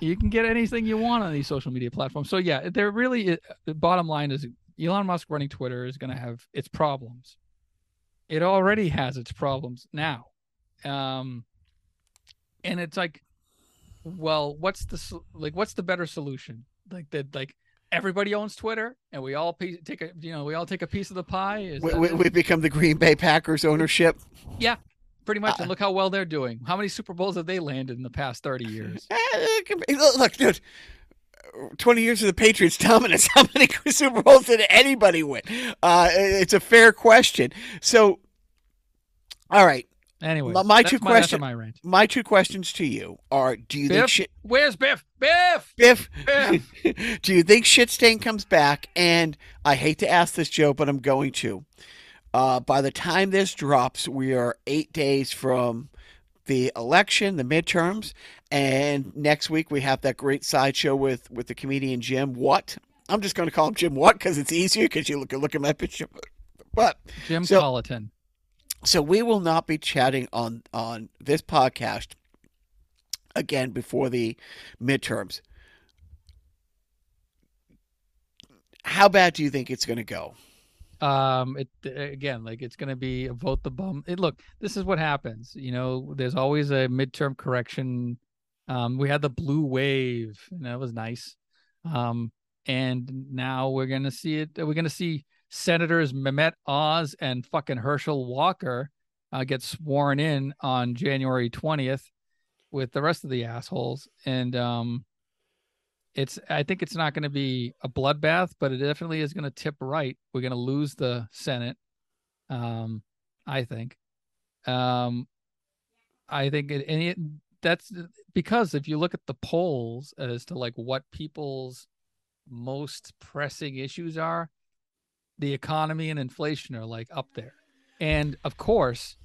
[SPEAKER 1] you can get anything you want on these social media platforms. So yeah, there really the bottom line is Elon Musk running Twitter is going to have its problems. It already has its problems now. Um and it's like well, what's the like what's the better solution? Like that like everybody owns Twitter and we all take a you know, we all take a piece of the pie.
[SPEAKER 2] We, we, we become the Green Bay Packers ownership.
[SPEAKER 1] Yeah, pretty much. And uh, look how well they're doing. How many Super Bowls have they landed in the past 30 years? [laughs]
[SPEAKER 2] Eh, look, dude. Uh, 20 years of the Patriots dominance. [laughs] How many Super Bowls did anybody win? Uh, it's a fair question. So, all right.
[SPEAKER 1] Anyway,
[SPEAKER 2] my, my two questions.
[SPEAKER 1] My, my,
[SPEAKER 2] my, two questions to you are: Do you
[SPEAKER 1] Biff?
[SPEAKER 2] think shit?
[SPEAKER 1] Where's Biff? Biff.
[SPEAKER 2] Biff.
[SPEAKER 1] Biff. [laughs]
[SPEAKER 2] do you think shit stain comes back? And I hate to ask this, Joe, but I'm going to. Uh, by the time this drops, we are eight days from the election, the midterms, and next week we have that great sideshow with with the comedian Jim What. I'm just going to call him Jim What because it's easier because you look look at my picture. But
[SPEAKER 1] Jim so, Colleton.
[SPEAKER 2] So we will not be chatting on on this podcast again before the midterms. How bad do you think it's going to go?
[SPEAKER 1] Um it again like it's going to be a vote the bum it, look this is what happens you know there's always a midterm correction um we had the blue wave and that was nice um and now we're going to see it we're going to see senators Mehmet Oz and fucking Herschel Walker uh, get sworn in on January 20th with the rest of the assholes and um it's I think it's not going to be a bloodbath, but it definitely is going to tip right. We're going to lose the Senate. Um, I think. Um, I think it, and it, that's because if you look at the polls as to like what people's most pressing issues are, the economy and inflation are like up there. And of course,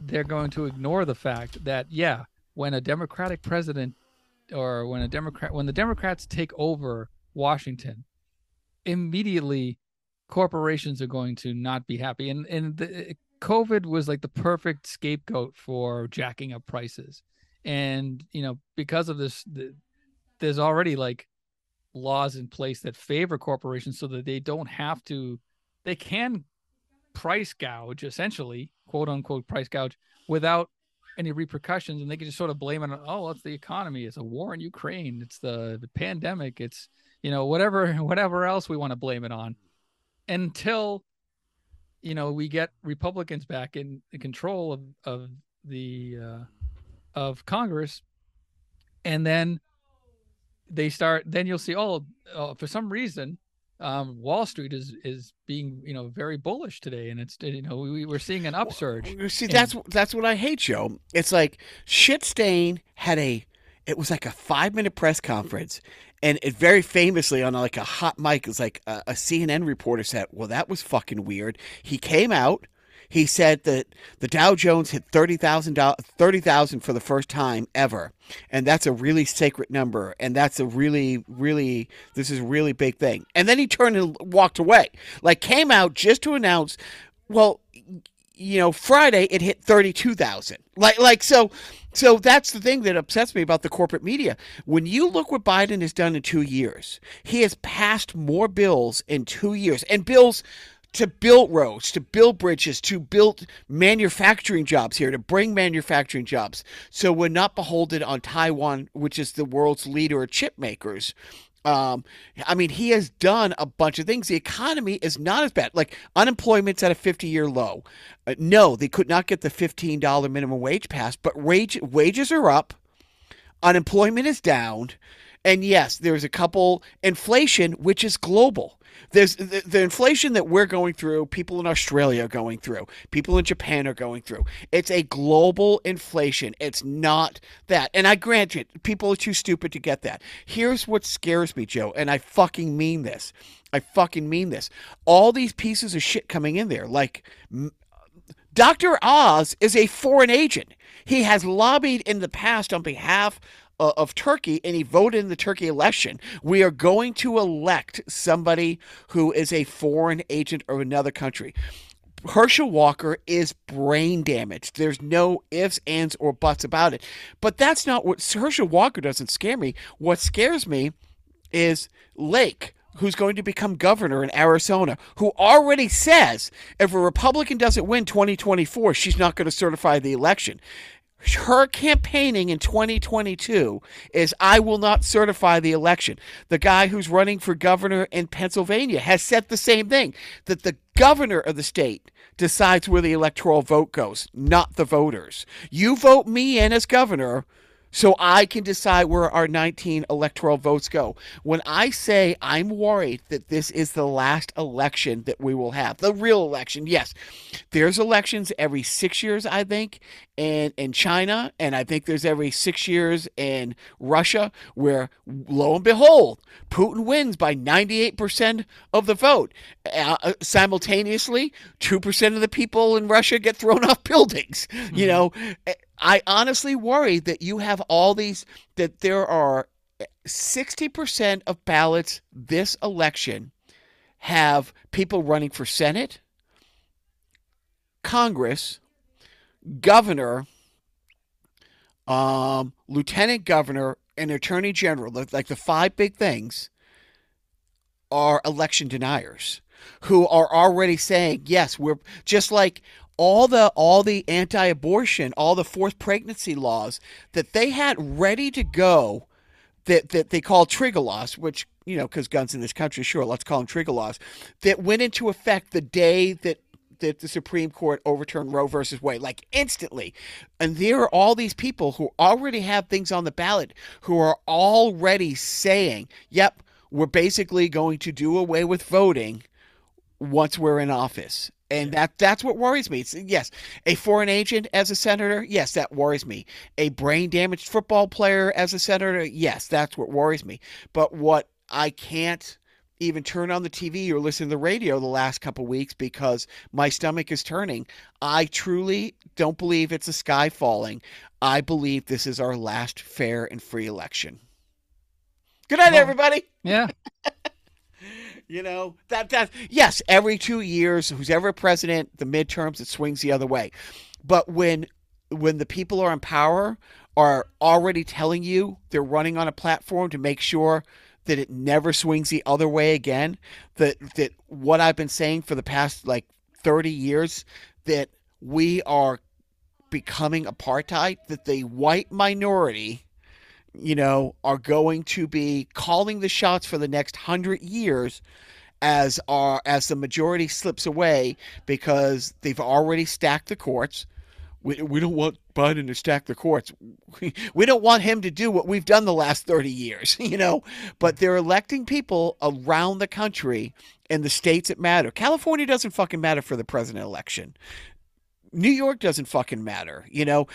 [SPEAKER 1] they're going to ignore the fact that yeah, when a Democratic president or when a Democrat when the Democrats take over Washington, immediately corporations are going to not be happy. And and the, COVID was like the perfect scapegoat for jacking up prices. And you know, because of this, the, there's already like laws in place that favor corporations so that they don't have to, they can price gouge, essentially, quote unquote price gouge, without any repercussions, and they can just sort of blame it on, oh, it's the economy, it's a war in Ukraine, it's the the pandemic, it's you know whatever [laughs] whatever else we want to blame it on, until you know we get Republicans back in, control of of the uh, of Congress, and then they start. Then you'll see, oh, uh, for some reason, um, Wall Street is is being you know very bullish today, and it's you know we, we're seeing an upsurge.
[SPEAKER 2] Well, see, that's that's what I hate, Joe. It's like shit stain had a it was like a five minute press conference, and it very famously on like a hot mic, it was like a, a CNN reporter said, "Well, that was fucking weird." He came out he said that the Dow Jones hit 30,000 30, for the first time ever. And that's a really sacred number. And that's a really, really, this is a really big thing. And then he turned and walked away. Like, came out just to announce, well, you know, Friday it hit 32,000. Like, like, so. So that's the thing that upsets me about the corporate media. When you look what Biden has done in two years, he has passed more bills in two years, and bills to build roads, to build bridges, to build manufacturing jobs here, to bring manufacturing jobs. So we're not beholden on Taiwan, which is the world's leader of chip makers. Um, I mean, he has done a bunch of things. The economy is not as bad. Like unemployment's at a 50 year low. Uh, no, they could not get the $15 minimum wage passed, but wage, wages are up. Unemployment is down. And yes, there's a couple inflation, which is global there's the, the, inflation that we're going through, people in Australia are going through, people in Japan are going through. It's a global inflation. It's not that. And I grant you, people are too stupid to get that. Here's what scares me, Joe, and I fucking mean this. I fucking mean this. All these pieces of shit coming in there, like Dr. Oz is a foreign agent. He has lobbied in the past on behalf uh, of Turkey and he voted in the Turkey election, we are going to elect somebody who is a foreign agent of another country. Herschel Walker is brain damaged. There's no ifs, ands, or buts about it. But that's not what Herschel Walker doesn't scare me. What scares me is Lake, who's going to become governor in Arizona, who already says if a Republican doesn't win 2024, she's not going to certify the election her campaigning in 2022 is I will not certify the election. The guy who's running for governor in Pennsylvania has said the same thing that the governor of the state decides where the electoral vote goes, not the voters. You vote me in as governor, so I can decide where our 19 electoral votes go. When I say I'm worried that this is the last election that we will have, the real election, yes, there's elections every six years, I think, and in China, and I think there's every six years in Russia, where lo and behold, Putin wins by 98% of the vote. Uh, simultaneously, 2% of the people in Russia get thrown off [laughs] buildings. Mm-hmm. You know, I honestly worry that you have all these, that there are 60% of ballots this election have people running for Senate, Congress, governor, um, lieutenant governor, and attorney general, like the five big things, are election deniers who are already saying, yes, we're just like all the all the anti-abortion, all the forced pregnancy laws that they had ready to go that that they call trigger laws, which you know, because guns in this country, sure, let's call them trigger laws, that went into effect the day that that the Supreme Court overturned Roe versus Wade, like instantly. And there are all these people who already have things on the ballot who are already saying, yep, we're basically going to do away with voting once we're in office. And that that's what worries me. It's, yes, a foreign agent as a senator, yes, that worries me. A brain damaged football player as a senator, yes, that's what worries me. But what I can't even turn on the TV or listen to the radio the last couple weeks because my stomach is turning. I truly don't believe it's a sky falling. I believe this is our last fair and free election. Good night, well, everybody.
[SPEAKER 1] Yeah. [laughs]
[SPEAKER 2] You know, that that yes, every 2 years who's ever president, the midterms it swings the other way. But when when the people are in power are already telling you they're running on a platform to make sure that it never swings the other way again, that that what I've been saying for the past like 30 years that we are becoming apartheid, that the white minority, you know, are going to be calling the shots for the next hundred years as our as the majority slips away because they've already stacked the courts. We, we don't want Biden to stack the courts. We, [laughs] we don't want him to do what we've done the last 30 years, [laughs] you know. But they're electing people around the country in the states that matter. California doesn't fucking matter for the president election. New York doesn't fucking matter, you know.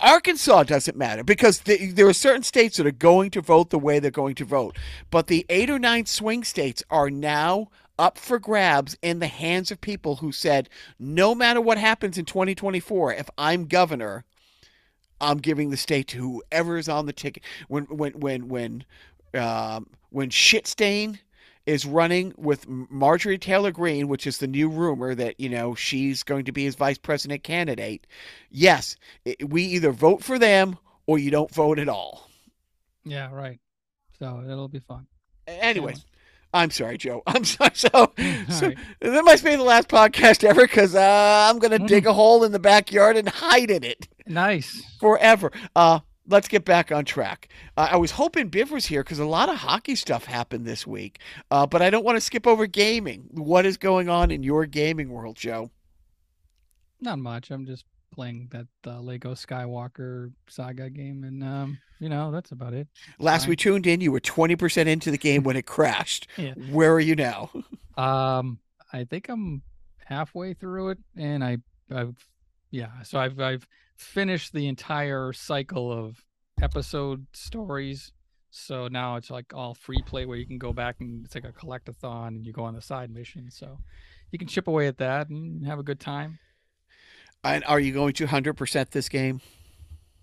[SPEAKER 2] Arkansas doesn't matter because the, there are certain states that are going to vote the way they're going to vote. But the eight or nine swing states are now up for grabs in the hands of people who said, no matter what happens in 2024, if I'm governor, I'm giving the state to whoever is on the ticket. When when when when um, when Shitstain is running with Marjorie Taylor Greene, which is the new rumor that you know she's going to be his vice president candidate. Yes, it, we either vote for them or you don't vote at all.
[SPEAKER 1] Yeah, right. So it'll be fun.
[SPEAKER 2] Anyways, I'm sorry, Joe. [laughs] I'm sorry. So, [laughs] so right. that must be the last podcast ever because uh, I'm going to mm. dig a hole in the backyard and hide in it.
[SPEAKER 1] Nice.
[SPEAKER 2] Forever. Uh, let's get back on track. Uh, I was hoping Biv was here because a lot of hockey stuff happened this week, uh, but I don't want to skip over gaming. What is going on in your gaming world, Joe?
[SPEAKER 1] Not much. I'm just playing that uh, Lego Skywalker saga game, and um, you know that's about it.
[SPEAKER 2] Last Fine. we tuned in, you were 20% into the game when it crashed. [laughs] yeah. Where are you now? [laughs]
[SPEAKER 1] um, I think I'm halfway through it, and I, I've, yeah, so I've I've finished the entire cycle of episode stories. So now it's like all free play where you can go back and it's like a collectathon and you go on the side mission. So you can chip away at that and have a good time.
[SPEAKER 2] And are you going to hundred percent this game?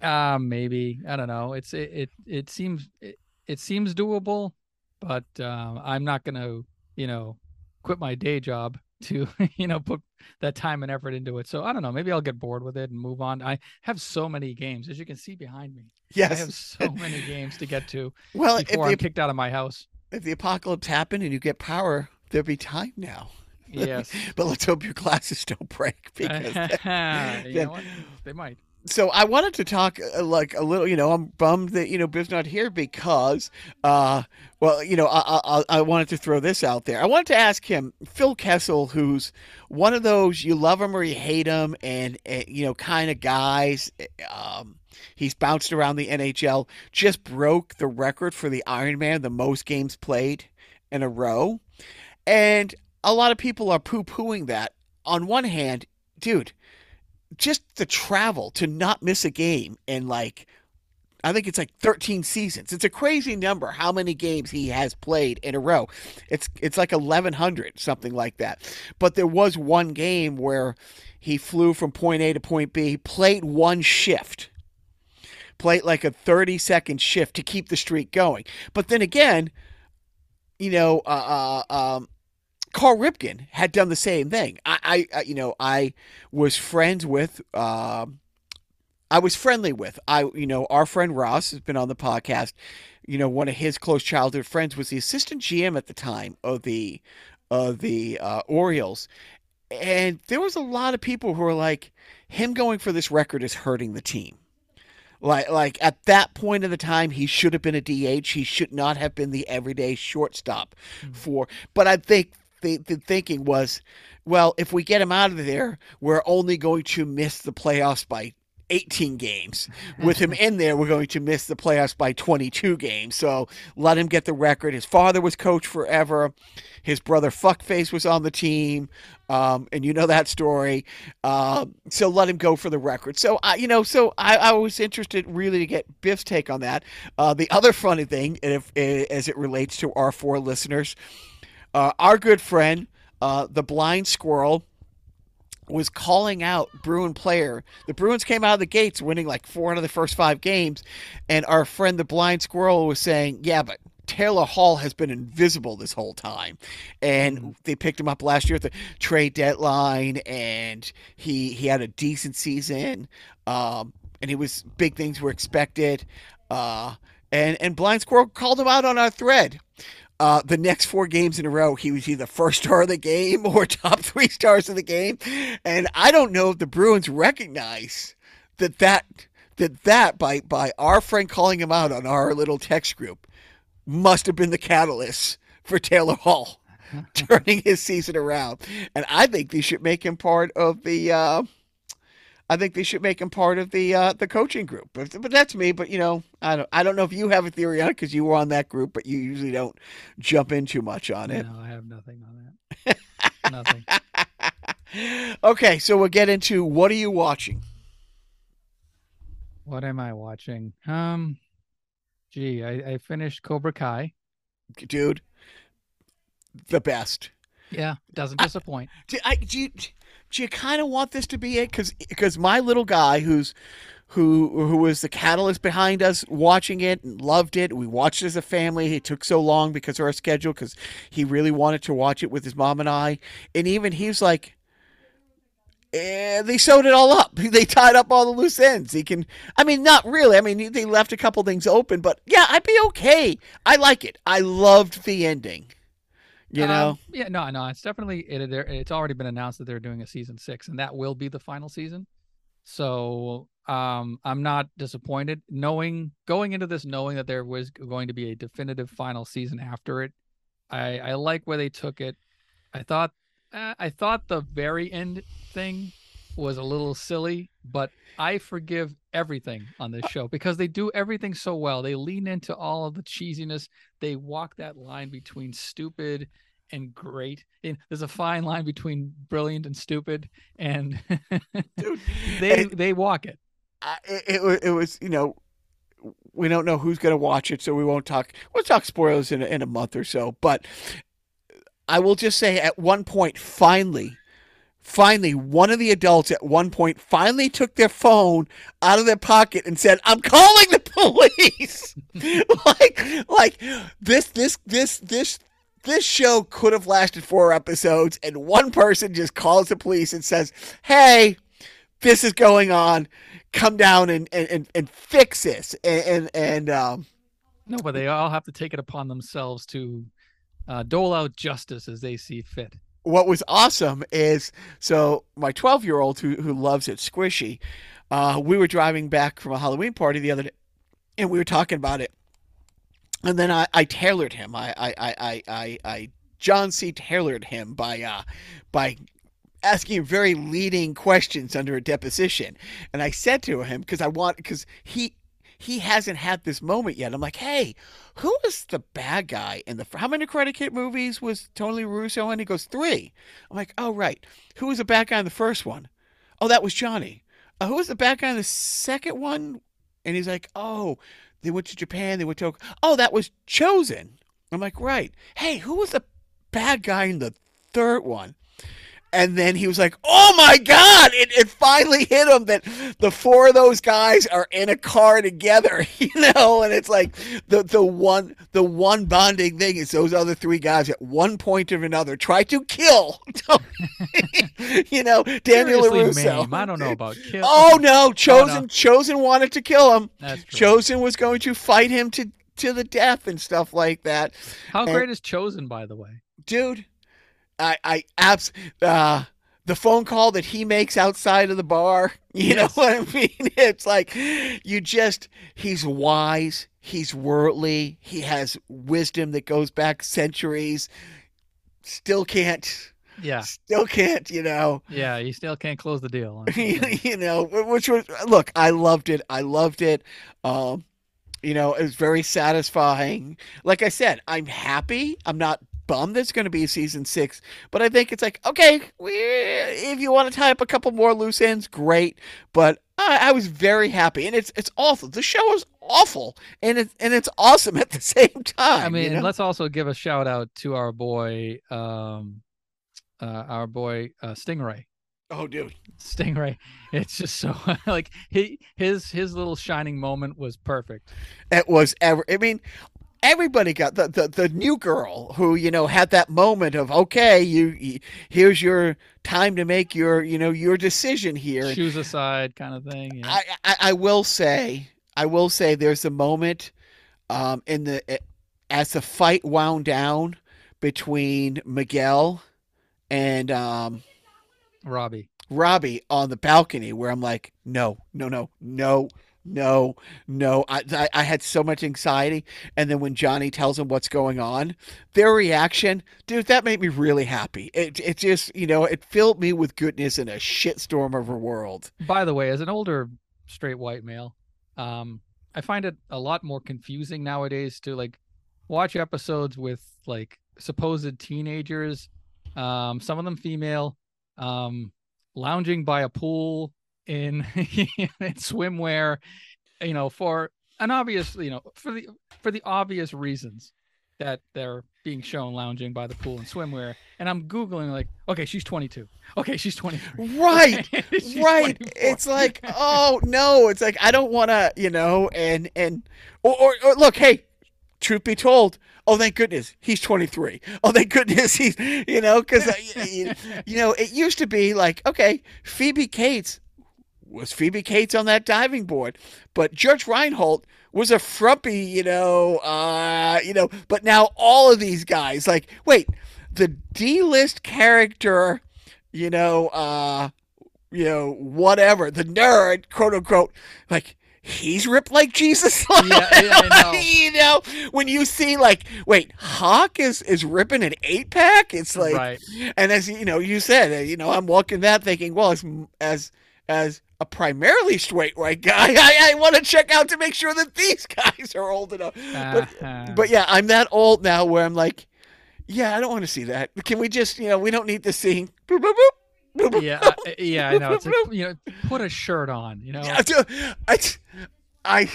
[SPEAKER 1] Uh maybe I don't know. It's it it, it seems it, it seems doable, but uh, I'm not gonna you know quit my day job to [laughs] you know put that time and effort into it. So I don't know. Maybe I'll get bored with it and move on. I have so many games, as you can see behind me.
[SPEAKER 2] Yes,
[SPEAKER 1] I have [laughs] so many games to get to.
[SPEAKER 2] Well,
[SPEAKER 1] before I'm kicked out of my house.
[SPEAKER 2] If the apocalypse happened and you get power, there'll be time now. [laughs]
[SPEAKER 1] Yes.
[SPEAKER 2] but let's hope your glasses don't break because
[SPEAKER 1] then, you know they might.
[SPEAKER 2] So I wanted to talk uh, like a little, you know, I'm bummed that you know Biv's not here because, uh, well, you know, I, I I wanted to throw this out there. I wanted to ask him, Phil Kessel, who's one of those you love him or you hate him, and, and you know, kind of guys. Um, he's bounced around the NHL, just broke the record for the Ironman, the most games played in a row, and a lot of people are poo pooing that. On one hand, dude, just the travel to not miss a game and like I think it's like 13 seasons. It's a crazy number how many games he has played in a row. It's it's like 1100 something like that. But there was one game where he flew from point A to point B, played one shift. Played like a 30 second shift to keep the streak going. But then again, you know, uh, uh, um, Cal Ripken had done the same thing. I, I you know, I was friends with, uh, I was friendly with, I, you know, our friend Ross has been on the podcast. You know, one of his close childhood friends was the assistant GM at the time of the, of the uh, Orioles, and there was a lot of people who were like, him going for this record is hurting the team. Like, like at that point in the time, he should have been a DH. He should not have been the everyday shortstop mm-hmm. for. But I think the, the thinking was, well, if we get him out of there, we're only going to miss the playoffs by 18 games. With him in there, we're going to miss the playoffs by 22 games. So let him get the record. His father was coach forever. His brother Fuckface was on the team. Um, and you know that story. Um, so let him go for the record. So, I, you know, so I, I, was interested really to get Biff's take on that. Uh, the other funny thing, if, as it relates to our four listeners, uh, our good friend, uh, the blind squirrel, was calling out Bruin player. The Bruins came out of the gates winning like four out of the first five games, and our friend the blind squirrel was saying, "Yeah, but Taylor Hall has been invisible this whole time, and mm-hmm. they picked him up last year at the trade deadline, and he he had a decent season, um, and he was big things were expected, uh, and and Blind Squirrel called him out on our thread." Uh, the next four games in a row, he was either first star of the game or [laughs] top three stars of the game. And I don't know if the Bruins recognize that that that that by by our friend calling him out on our little text group must have been the catalyst for Taylor Hall [laughs] turning his season around. And I think they should make him part of the. Uh, I think they should make him part of the uh, the coaching group. But, but that's me. But you know, I don't I don't know if you have a theory on it because you were on that group, but you usually don't jump in too much on it.
[SPEAKER 1] No, I have nothing on that. nothing. [laughs]
[SPEAKER 2] okay, so we'll get into what are you watching?
[SPEAKER 1] What am I watching? Um, gee, I, I finished Cobra Kai.
[SPEAKER 2] Dude, the best.
[SPEAKER 1] Yeah, doesn't disappoint.
[SPEAKER 2] I, do, I, do you do you kind of want this to be it? Because because my little guy who's who who was the catalyst behind us watching it and loved it. We watched it as a family. It took so long because of our schedule because he really wanted to watch it with his mom and I. And even he's like, eh, they sewed it all up. [laughs] They tied up all the loose ends. He can. I mean, not really. I mean, they left a couple things open, but yeah, I'd be okay. I like it. I loved the ending. You know? Um,
[SPEAKER 1] yeah, no, no, it's definitely it. It's already been announced that they're doing a season six, and that will be the final season. So um, I'm not disappointed knowing going into this knowing that there was going to be a definitive final season after it. I I like where they took it. I thought uh, I thought the very end thing was a little silly, but I forgive everything on this show because they do everything so well. They lean into all of the cheesiness. They walk that line between stupid and great. And there's a fine line between brilliant and stupid, and [laughs] Dude, they and they walk it.
[SPEAKER 2] it, it. It was you know we don't know who's going to watch it, so we won't talk. We'll talk spoilers in a, in a month or so. But I will just say, at one point, finally, finally, one of the adults at one point finally took their phone out of their pocket and said, "I'm calling the [laughs] police." [laughs] like, like this, this, this, this. This show could have lasted four episodes, and one person just calls the police and says, "Hey, this is going on. Come down and and, and, fix this." And and, and um,
[SPEAKER 1] no, but they all have to take it upon themselves to uh, dole out justice as they see fit
[SPEAKER 2] what was awesome is so my 12 year old who, who loves it squishy uh, we were driving back from a halloween party the other day and we were talking about it. And then i, I tailored him. I, I i i i john c. tailored him by uh by asking very leading questions under a deposition. And i said to him because i want because he he hasn't had this moment yet. I'm like, hey, who was the bad guy in the how many Karate Kid movies was Tony Russo in? He goes three. I'm like, oh right, who was the bad guy in the first one? Oh, that was Johnny. Uh, who was the bad guy in the second one? And he's like, oh, they went to Japan. They went to oh, that was Chozen. I'm like, right. Hey, who was the bad guy in the third one? And then he was like, "Oh my God!" It, it finally hit him that the four of those guys are in a car together, [laughs] you know. And it's like the the one the one bonding thing is those other three guys at one point or another try to kill, [laughs] you know, Daniel
[SPEAKER 1] Seriously, Russo. I don't know about kill.
[SPEAKER 2] Oh no, Chozen, oh, no. Chozen wanted to kill him. That's true. Chozen was going to fight him to to the death and stuff like that.
[SPEAKER 1] How
[SPEAKER 2] and,
[SPEAKER 1] great is Chozen, by the way,
[SPEAKER 2] dude? I I abs uh the phone call that he makes outside of the bar. [laughs] You yes. know what I mean? [laughs] It's like you just he's wise, he's worldly, he has wisdom that goes back centuries. Still can't
[SPEAKER 1] yeah.
[SPEAKER 2] Still can't, you know.
[SPEAKER 1] Yeah, you still can't close the deal. [laughs]
[SPEAKER 2] you know, which was look, I loved it. I loved it. Um you know, it was very satisfying. Like I said, I'm happy. I'm not bummed there's going to be season six, but I think it's like, okay, we, if you want to tie up a couple more loose ends, great. But I, I, was very happy, and it's it's awful. The show is awful, and it's and it's awesome at the [laughs] same time.
[SPEAKER 1] I mean,
[SPEAKER 2] you know?
[SPEAKER 1] let's also give a shout out to our boy, um, uh, our boy uh, Stingray.
[SPEAKER 2] Oh, dude,
[SPEAKER 1] Stingray! It's just so [laughs] like he his his little shining moment was perfect.
[SPEAKER 2] It was ever. I mean, everybody got the, the the new girl who you know had that moment of okay you, you, here's your time to make your you know your decision here
[SPEAKER 1] shoes aside kind of thing
[SPEAKER 2] yeah. I, I, I will say i will say there's a moment um in the as the fight wound down between Miguel and um,
[SPEAKER 1] Robbie.
[SPEAKER 2] Robbie on the balcony, where I'm like, no, no, no, no, no, no. I, I, I had so much anxiety, and then when Johnny tells him what's going on, their reaction, dude, that made me really happy. It it just you know it filled me with goodness in a shitstorm of a world.
[SPEAKER 1] By the way, as an older straight white male, um, I find it a lot more confusing nowadays to like watch episodes with like supposed teenagers, um, some of them female, um, lounging by a pool in, [laughs] in swimwear, you know, for an obvious, you know, for the for the obvious reasons that they're being shown lounging by the pool in swimwear. And I'm googling like, okay, she's 22. Okay, she's 23.
[SPEAKER 2] Right, [laughs]
[SPEAKER 1] she's
[SPEAKER 2] right.
[SPEAKER 1] 24.
[SPEAKER 2] It's like, oh no, it's like I don't want to, you know, and and or, or, or look, hey, truth be told, oh thank goodness he's 23. Oh thank goodness [laughs] he's, you know, because you, you know it used to be like, okay, Phoebe Cates was Phoebe Cates on that diving board, but Judge Reinhold was a frumpy, you know, uh, you know, but now all of these guys, like, wait, the D-list character, you know, uh, you know, whatever, the nerd, quote unquote, like he's ripped like Jesus. [laughs]
[SPEAKER 1] Yeah, yeah, know. [laughs]
[SPEAKER 2] you know, when you see like, wait, Hawk is is ripping an eight pack. It's like,
[SPEAKER 1] right.
[SPEAKER 2] and as you know, you said, you know, I'm walking that thinking, well, as as as a primarily straight white guy, [laughs] I, I want to check out to make sure that these [laughs] guys are old enough. But
[SPEAKER 1] Uh-huh.
[SPEAKER 2] but yeah, I'm that old now where I'm like, yeah, I don't want to see that. Can we just, you know, we don't need to see. Boop, boop, boop,
[SPEAKER 1] yeah, I- yeah, I know. It's like, you know, put a shirt on, you know. [laughs]
[SPEAKER 2] I, I,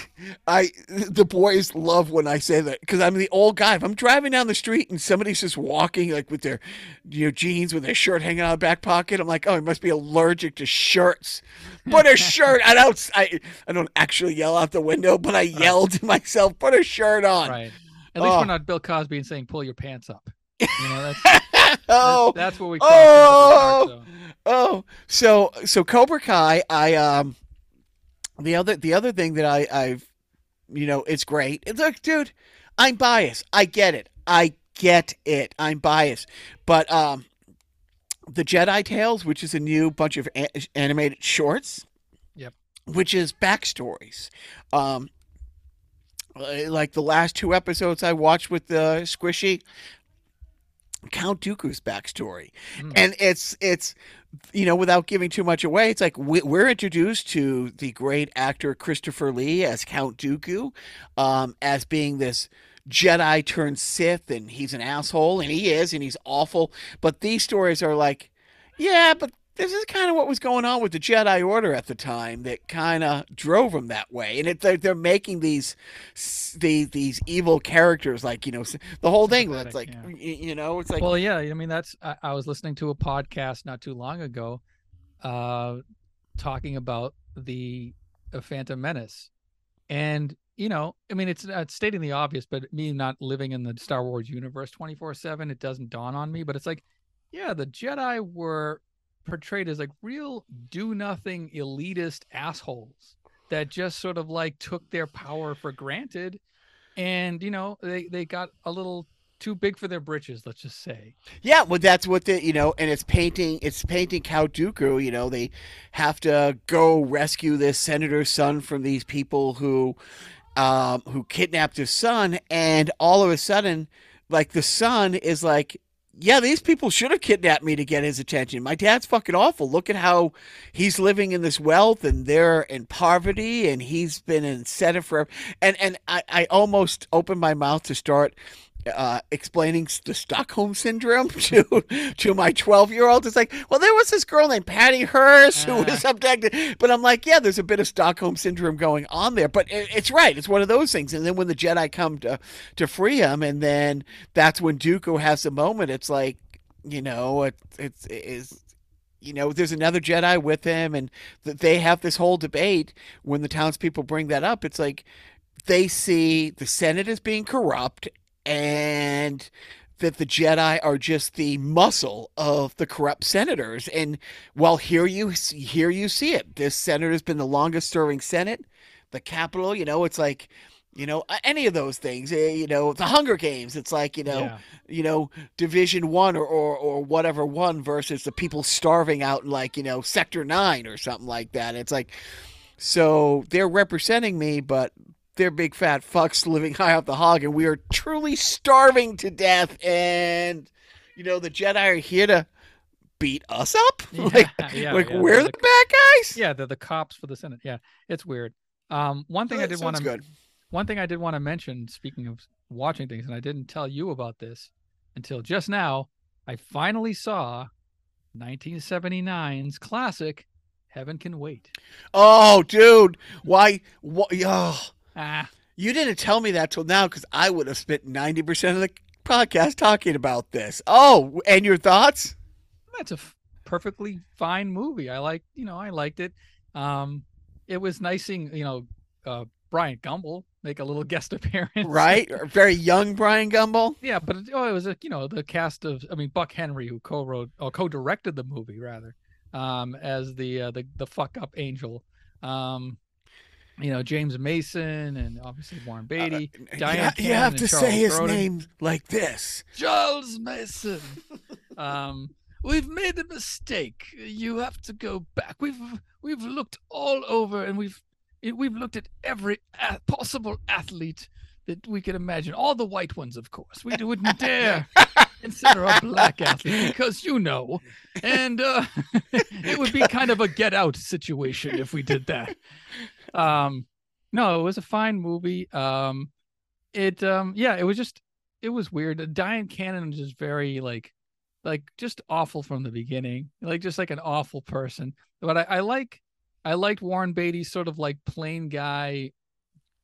[SPEAKER 2] I, the boys love when I say that because I'm the old guy. If I'm driving down the street and somebody's just walking like with their, you know, jeans with their shirt hanging out of the back pocket, I'm like, oh, he must be allergic to shirts. Put a shirt. I don't, I, I don't actually yell out the window, but I yell to myself, put a shirt on.
[SPEAKER 1] Right. At least
[SPEAKER 2] Oh.
[SPEAKER 1] we're not Bill Cosby and saying pull your pants up. You know, that's [laughs]
[SPEAKER 2] Oh,
[SPEAKER 1] that's, that's what we call
[SPEAKER 2] Oh!
[SPEAKER 1] oh.
[SPEAKER 2] Oh, so so Cobra Kai, I um the other the other thing that I I've you know, it's great. It's like, dude, I'm biased. I get it. I get it. I'm biased. But um the Jedi Tales, which is a new bunch of a- animated shorts.
[SPEAKER 1] Yep.
[SPEAKER 2] Which is backstories. Um uh, like the last two episodes I watched with the Squishy Count Dooku's backstory.
[SPEAKER 1] Mm.
[SPEAKER 2] And it's it's you know, without giving too much away, it's like we- we're introduced to the great actor Christopher Lee as Count Dooku, um, as being this Jedi turned Sith, and he's an asshole, and he is, and he's awful. But these stories are like, yeah, but this is kind of what was going on with the Jedi Order at the time that kind of drove them that way. And it, they're, they're making these these these evil characters, like you know, the whole thing. It's like
[SPEAKER 1] Sympathetic,
[SPEAKER 2] y- you know, it's like
[SPEAKER 1] well, yeah. I mean, that's. I, I was listening to a podcast not too long ago, uh, talking about the uh, Phantom Menace, and you know, I mean, it's, uh, it's stating the obvious, but me not living in the Star Wars universe twenty four seven, it doesn't dawn on me. But it's like, yeah, the Jedi were portrayed as like real do nothing elitist assholes that just sort of like took their power for granted and you know they they got a little too big for their britches let's just say
[SPEAKER 2] Yeah, well, that's what the you know, and it's painting. It's painting Count Dooku. You know, they have to go rescue this senator's son from these people who, um, who kidnapped his son, and all of a sudden, like the son is like, yeah, these people should have kidnapped me to get his attention. My dad's fucking awful. Look at how he's living in this wealth, and they're in poverty, and he's been in incentive for. And and I, I almost opened my mouth to start uh, explaining the Stockholm syndrome [laughs] to to my 12 year old. It's like, well, there was this girl named Patty Hearst who was abducted, but I'm like, yeah, there's a bit of Stockholm syndrome going on there. But it, it's right, it's one of those things. And then when the Jedi come to to free him, and then that's when Dooku has a moment. It's like, you know, it, it's it is. You know, there's another Jedi with him, and th- they have this whole debate. When the townspeople bring that up, it's like they see the Senate as being corrupt and that the Jedi are just the muscle of the corrupt senators. And well, here you here you see it. This senator's been the longest serving Senate, the capital. You know, it's like You know, any of those things. eh, You know, the Hunger Games. It's like you know,
[SPEAKER 1] Yeah.
[SPEAKER 2] you know, Division One or, or or whatever one versus the people starving out in like you know Sector Nine or something like that. It's like, so they're representing me, but they're big fat fucks living high off the hog, and we are truly starving to death. And you know, the Jedi are here to beat us up. [laughs] like,
[SPEAKER 1] Yeah, yeah,
[SPEAKER 2] like
[SPEAKER 1] yeah,
[SPEAKER 2] we're the
[SPEAKER 1] the-
[SPEAKER 2] bad guys.
[SPEAKER 1] Yeah, they're the cops for the Senate. Yeah, it's weird. Um, one thing I did want to one thing I did want to mention, speaking of watching things, and I didn't tell you about this until just now. I finally saw 1979's classic "Heaven Can Wait."
[SPEAKER 2] Oh, dude, why? What? Oh,
[SPEAKER 1] Ah,
[SPEAKER 2] you didn't tell me that till now because I would have spent ninety percent of the podcast talking about this. Oh, and your thoughts?
[SPEAKER 1] that's a f- perfectly fine movie. I like, you know, I liked it. Um, it was nice seeing, you know, uh, Bryant Gumbel make a little [laughs] guest appearance.
[SPEAKER 2] Right? Very young Bryant Gumbel.
[SPEAKER 1] Yeah, but it, oh, it was a you know the cast of I mean Buck Henry who co-wrote or co-directed the movie rather, um, as the uh, the the fuck up angel, um, you know James Mason and obviously Warren Beatty,
[SPEAKER 2] Uh,
[SPEAKER 1] Diane
[SPEAKER 2] you, you have to
[SPEAKER 1] Charles
[SPEAKER 2] say his name like this.
[SPEAKER 1] Charles Mason. [laughs] um, we've made a mistake. You have to go back. We've we've looked all over and we've we've looked at every a- possible athlete that we could imagine. All the white ones, of course. We wouldn't dare [laughs] consider a black athlete because you know, and uh, [laughs] it would be kind of a get out situation if we did that. Um, no, it was a fine movie. Um, it um, yeah, it was just it was weird. Dyan Cannon was just very like like just awful from the beginning, like just like an awful person. But I, I like I liked Warren Beatty's sort of like plain guy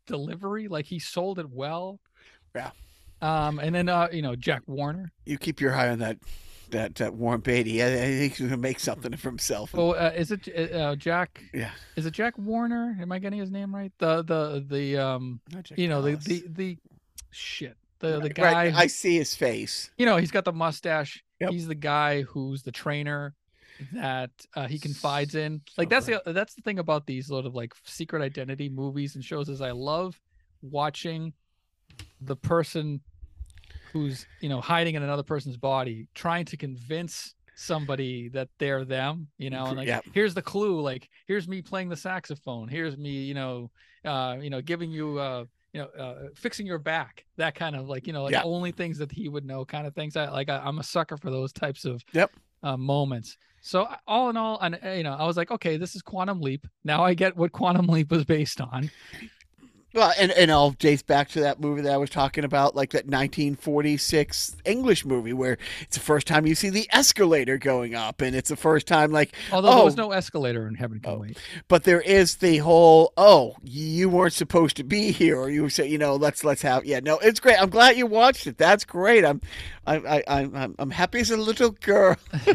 [SPEAKER 1] delivery. Like he sold it well.
[SPEAKER 2] Yeah.
[SPEAKER 1] Um, and then uh, you know, Jack Warner.
[SPEAKER 2] You keep your eye on that. That, that Warren Beatty, I, I think he's gonna make something of himself.
[SPEAKER 1] Oh, uh, is it uh, uh, Jack?
[SPEAKER 2] yeah,
[SPEAKER 1] Is it Jack Warner? Am I getting his name right? The the the um, you know, the
[SPEAKER 2] Dallas.
[SPEAKER 1] the the shit. The the guy.
[SPEAKER 2] right, I see his face.
[SPEAKER 1] you know, he's got the mustache.
[SPEAKER 2] Yep.
[SPEAKER 1] He's the guy who's the trainer that uh, he confides in. Like that's the that's the thing about these sort of like secret identity movies and shows is I love watching the person who's you know hiding in another person's body trying to convince somebody that they're them you know and like here's the clue like here's me playing the saxophone here's me you know uh you know giving you uh you know uh fixing your back that kind of like you know like
[SPEAKER 2] Yeah.
[SPEAKER 1] only things that he would know kind of things. I like I, i'm a sucker for those types of
[SPEAKER 2] Yep.
[SPEAKER 1] uh, moments. So all in all and uh, you know i was like okay this is quantum leap. Now i get what quantum leap was based on
[SPEAKER 2] Well, and, and I'll date back to that movie that I was talking about, like that 1946 English movie where it's the first time you see the escalator going up, and it's the first time, like,
[SPEAKER 1] although there was
[SPEAKER 2] Oh.
[SPEAKER 1] no escalator in heaven can
[SPEAKER 2] Oh.
[SPEAKER 1] wait
[SPEAKER 2] but there is the whole, oh, you weren't supposed to be here, or you say, you know, let's let's have, yeah, no, it's great. I'm glad you watched it. That's great. I'm, I, I, I'm, I'm, I'm happy as a little girl. [laughs]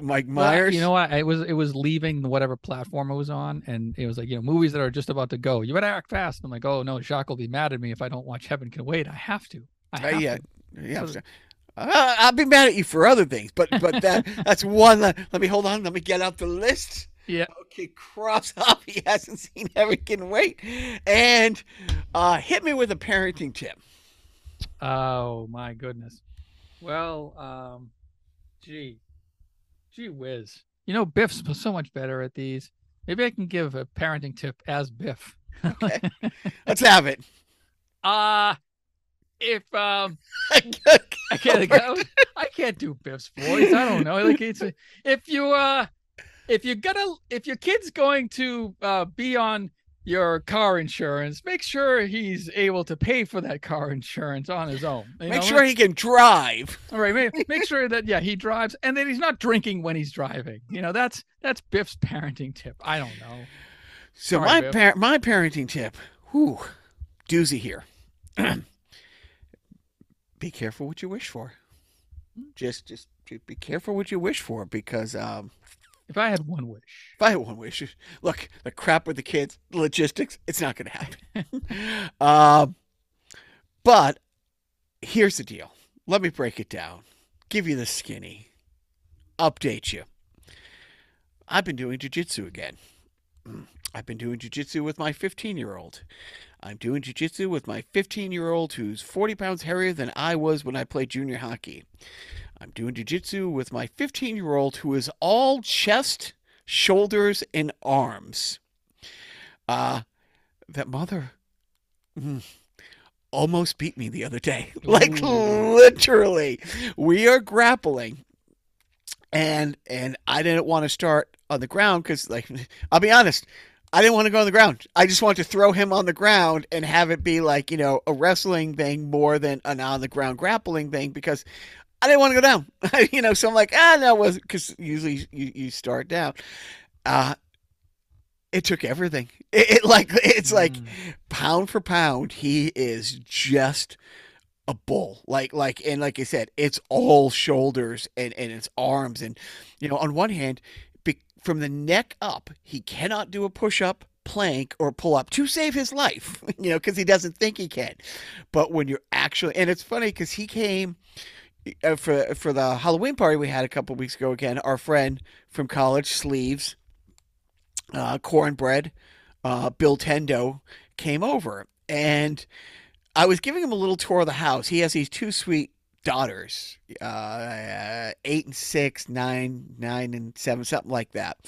[SPEAKER 2] Mike
[SPEAKER 1] Well,
[SPEAKER 2] Myers.
[SPEAKER 1] you know what? It was it was leaving whatever platform it was on, and it was like you know movies that are just about to go. You better act fast. I'm like, oh no, Jacques will be mad at me if I don't watch Heaven Can Wait. I have to. I
[SPEAKER 2] Uh,
[SPEAKER 1] have
[SPEAKER 2] yeah,
[SPEAKER 1] to.
[SPEAKER 2] yeah.
[SPEAKER 1] So-
[SPEAKER 2] Uh, I'll be mad at you for other things, but but that [laughs] that's one. That, let me hold on. Let me get out the list.
[SPEAKER 1] Yeah.
[SPEAKER 2] Okay, cross [laughs] off. He hasn't seen Heaven Can Wait, and uh, hit me with a parenting tip.
[SPEAKER 1] Oh my goodness. Well, um, gee, gee whiz. You know, Biff's so much better at these. Maybe I can give a parenting tip as Biff.
[SPEAKER 2] Okay, [laughs] let's have it.
[SPEAKER 1] Uh if um
[SPEAKER 2] I [laughs]
[SPEAKER 1] I can't I, I can't do Biff's voice. I don't know. Like it's if you uh if you're gonna if your kid's going to uh be on your car insurance, make sure he's able to pay for that car insurance on his own. You
[SPEAKER 2] Make
[SPEAKER 1] know?
[SPEAKER 2] sure he can drive.
[SPEAKER 1] All right, make, make sure that yeah he drives and that he's not drinking when he's driving. You know that's that's Biff's parenting tip. I don't know.
[SPEAKER 2] So my par- my parenting tip, whew, doozy here. [clears throat] be careful what you wish for. Just just be careful what you wish for because um,
[SPEAKER 1] If I had one wish,
[SPEAKER 2] if I had one wish, look the crap with the kids, logistics, it's not going to happen. [laughs] um, but here's the deal. Let me break it down. Give you the skinny. Update you. I've been doing jujitsu again. I've been doing jujitsu with my 15 year old. I'm doing jujitsu with my 15 year old who's 40 pounds heavier than I was when I played junior hockey. I'm doing jujitsu with my 15 year old who is all chest, shoulders, and arms. Uh, that mother mm, almost beat me the other day. [laughs] like literally. We are grappling. And and I didn't want to start on the ground because like [laughs] I'll be honest, I didn't want to go on the ground. I just wanted to throw him on the ground and have it be like, you know, a wrestling thing more than an on the ground grappling thing because I didn't want to go down. [laughs] you know, so I'm like, ah, no, was because usually you, you start down. Uh, it took everything. [laughs] It, it like it's like
[SPEAKER 1] Mm.
[SPEAKER 2] pound for pound, he is just a bull. Like like and like I said, it's all shoulders and and it's arms and you know, on one hand, from the neck up, he cannot do a push up, plank, or pull up to save his life. [laughs] You know, because he doesn't think he can. But when you're actually, and it's funny because he came uh, for for the Halloween party we had a couple weeks ago. Again, our friend from college, Sleeves, uh, Cornbread, uh, Bill Tendo came over, and I was giving him a little tour of the house. He has these two sweet daughters, uh, eight and six, nine, nine and seven, something like that.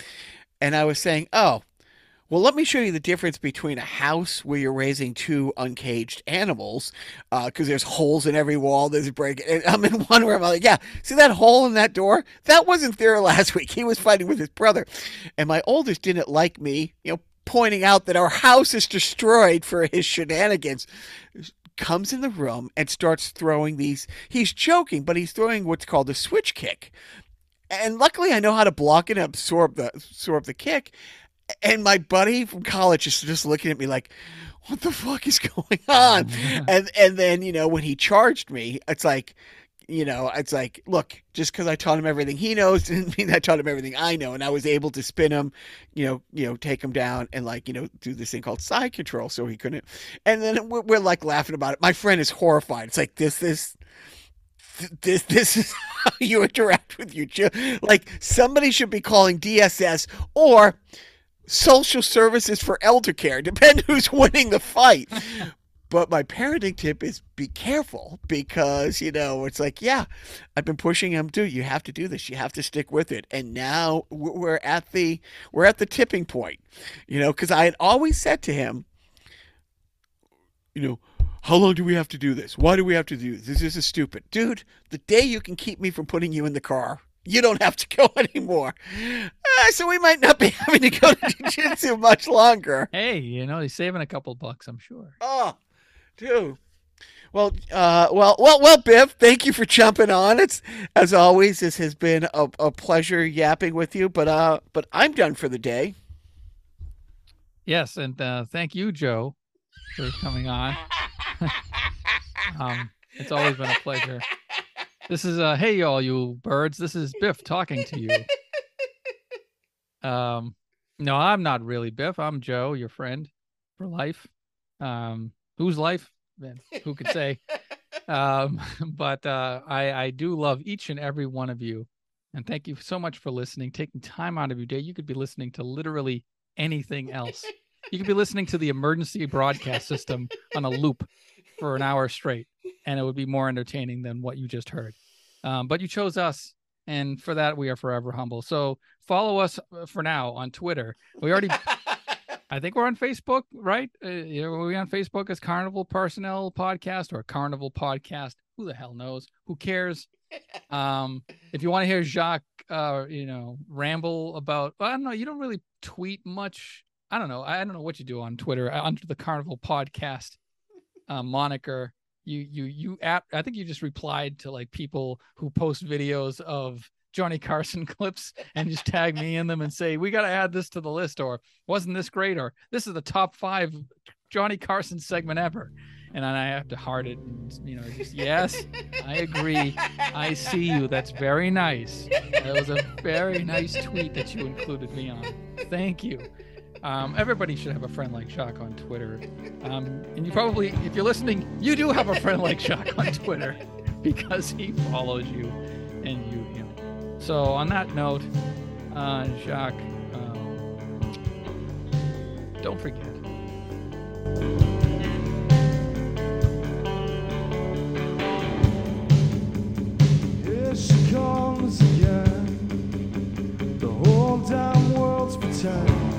[SPEAKER 2] And I was saying, oh. Well, let me show you the difference between a house where you're raising two uncaged animals, because there's holes in every wall. There's a break. And I'm in one where I'm like, yeah, see that hole in that door? That wasn't there last week. He was fighting with his brother, and my oldest didn't like me, you know, pointing out that our house is destroyed for his shenanigans. Comes in the room and starts throwing these. He's joking, but he's throwing what's called a switch kick. And luckily, I know how to block and absorb the absorb the kick. And my buddy from college is just looking at me like, "What the fuck is [laughs] going oh, on?" and and then you know when he charged me, it's like, you know, it's like, look, just because I taught him everything he knows [laughs] didn't mean I taught him everything I know, and I was able to spin him, you know, you know, take him down and like you know do this thing called side control, so he couldn't. And then we're, we're like laughing about it. My friend is horrified. It's like this this. This this is [laughs] how you interact with your children. Like somebody should be calling DSS or social services for elder care. Depend who's [laughs] winning the fight. But my parenting tip is be careful because, you know, it's like, yeah, I've been pushing him, to, you have to do this. You have to stick with it. And now we're at the we're at the tipping point. You know, cuz I had always said to him, you know, how long do we have to do this? Why do we have to do this? This is stupid. Dude, the day you can keep me from putting you in the car, you don't have to [laughs] go anymore. Uh, so we might not be [laughs] having to go to jiu-jitsu much longer.
[SPEAKER 1] Hey, you know, he's saving a couple bucks, I'm sure.
[SPEAKER 2] Oh, dude. Well, uh, well, well, well, Biff. Thank you for jumping on. It's as always. This has been a, a pleasure yapping with you. But uh, but I'm done for the day.
[SPEAKER 1] Yes, and uh, thank you, Joe, for coming on. [laughs] um, it's always been a pleasure. This is uh, hey all you birds. This is Biff talking to you. Um, no, I'm not really Biff. I'm Joe, your friend for life. Um, whose life? Then who could say? [laughs] um, [laughs] but uh, I I do love each and every one of you, and thank you so much for listening, taking time out of your day. You could be listening to literally anything else. You could be listening to the emergency broadcast system on a loop for an hour straight, and it would be more entertaining than what you just heard. Um, but you chose us, and for that we are forever humble. So follow us uh, for now on Twitter. We already, I think we're on Facebook, right? Uh, you know, are we on Facebook as Carnival Personnel Podcast or Carnival Podcast? Who the hell knows? Who cares? [laughs] Um, if you want to hear Jacques, uh, you know, ramble about, I don't know, you don't really tweet much. I don't know. I don't know what you do on Twitter uh, under the Carnival Podcast uh, moniker. You you you app. I think you just replied to like people who post videos of Johnny Carson [laughs] clips and just tag me in them and say we got to add this to the list or wasn't this great or this is the top five Johnny Carson segment ever. And then I have to heart it, and, you know, just yes, I agree. I see you. That's very nice. That was a very nice tweet that you included me on. Thank you. Um, everybody should have a friend like Jacques on Twitter. Um, and you probably, if you're listening, you do have a friend like Jacques on Twitter [laughs] because he follows you and you him. So on that note, uh, Jacques, um, Don't forget.
[SPEAKER 3] Comes again. The whole damn world's pretend.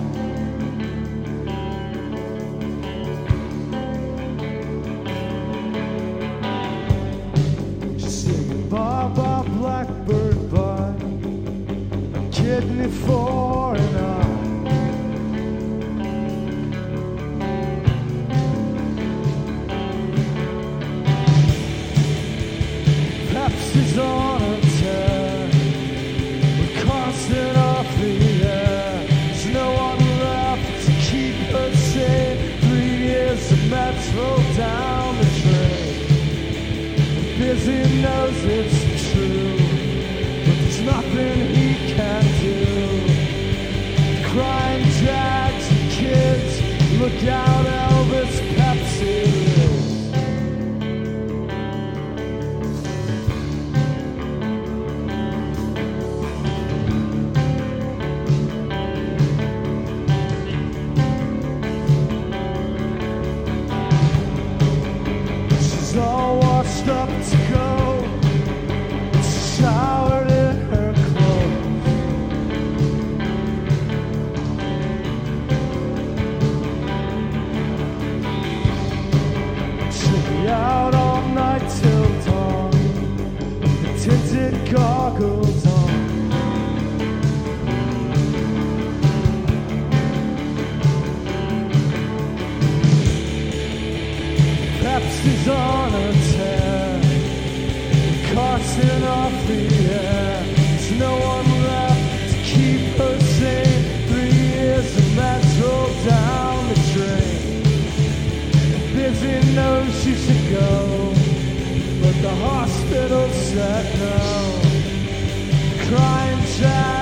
[SPEAKER 3] A kidney for Pepsi's on a tear. Carson off the air. No one left to keep her sane. Three years of metro down the drain. Busy knows she should go, but the hospital said no. Crying jacks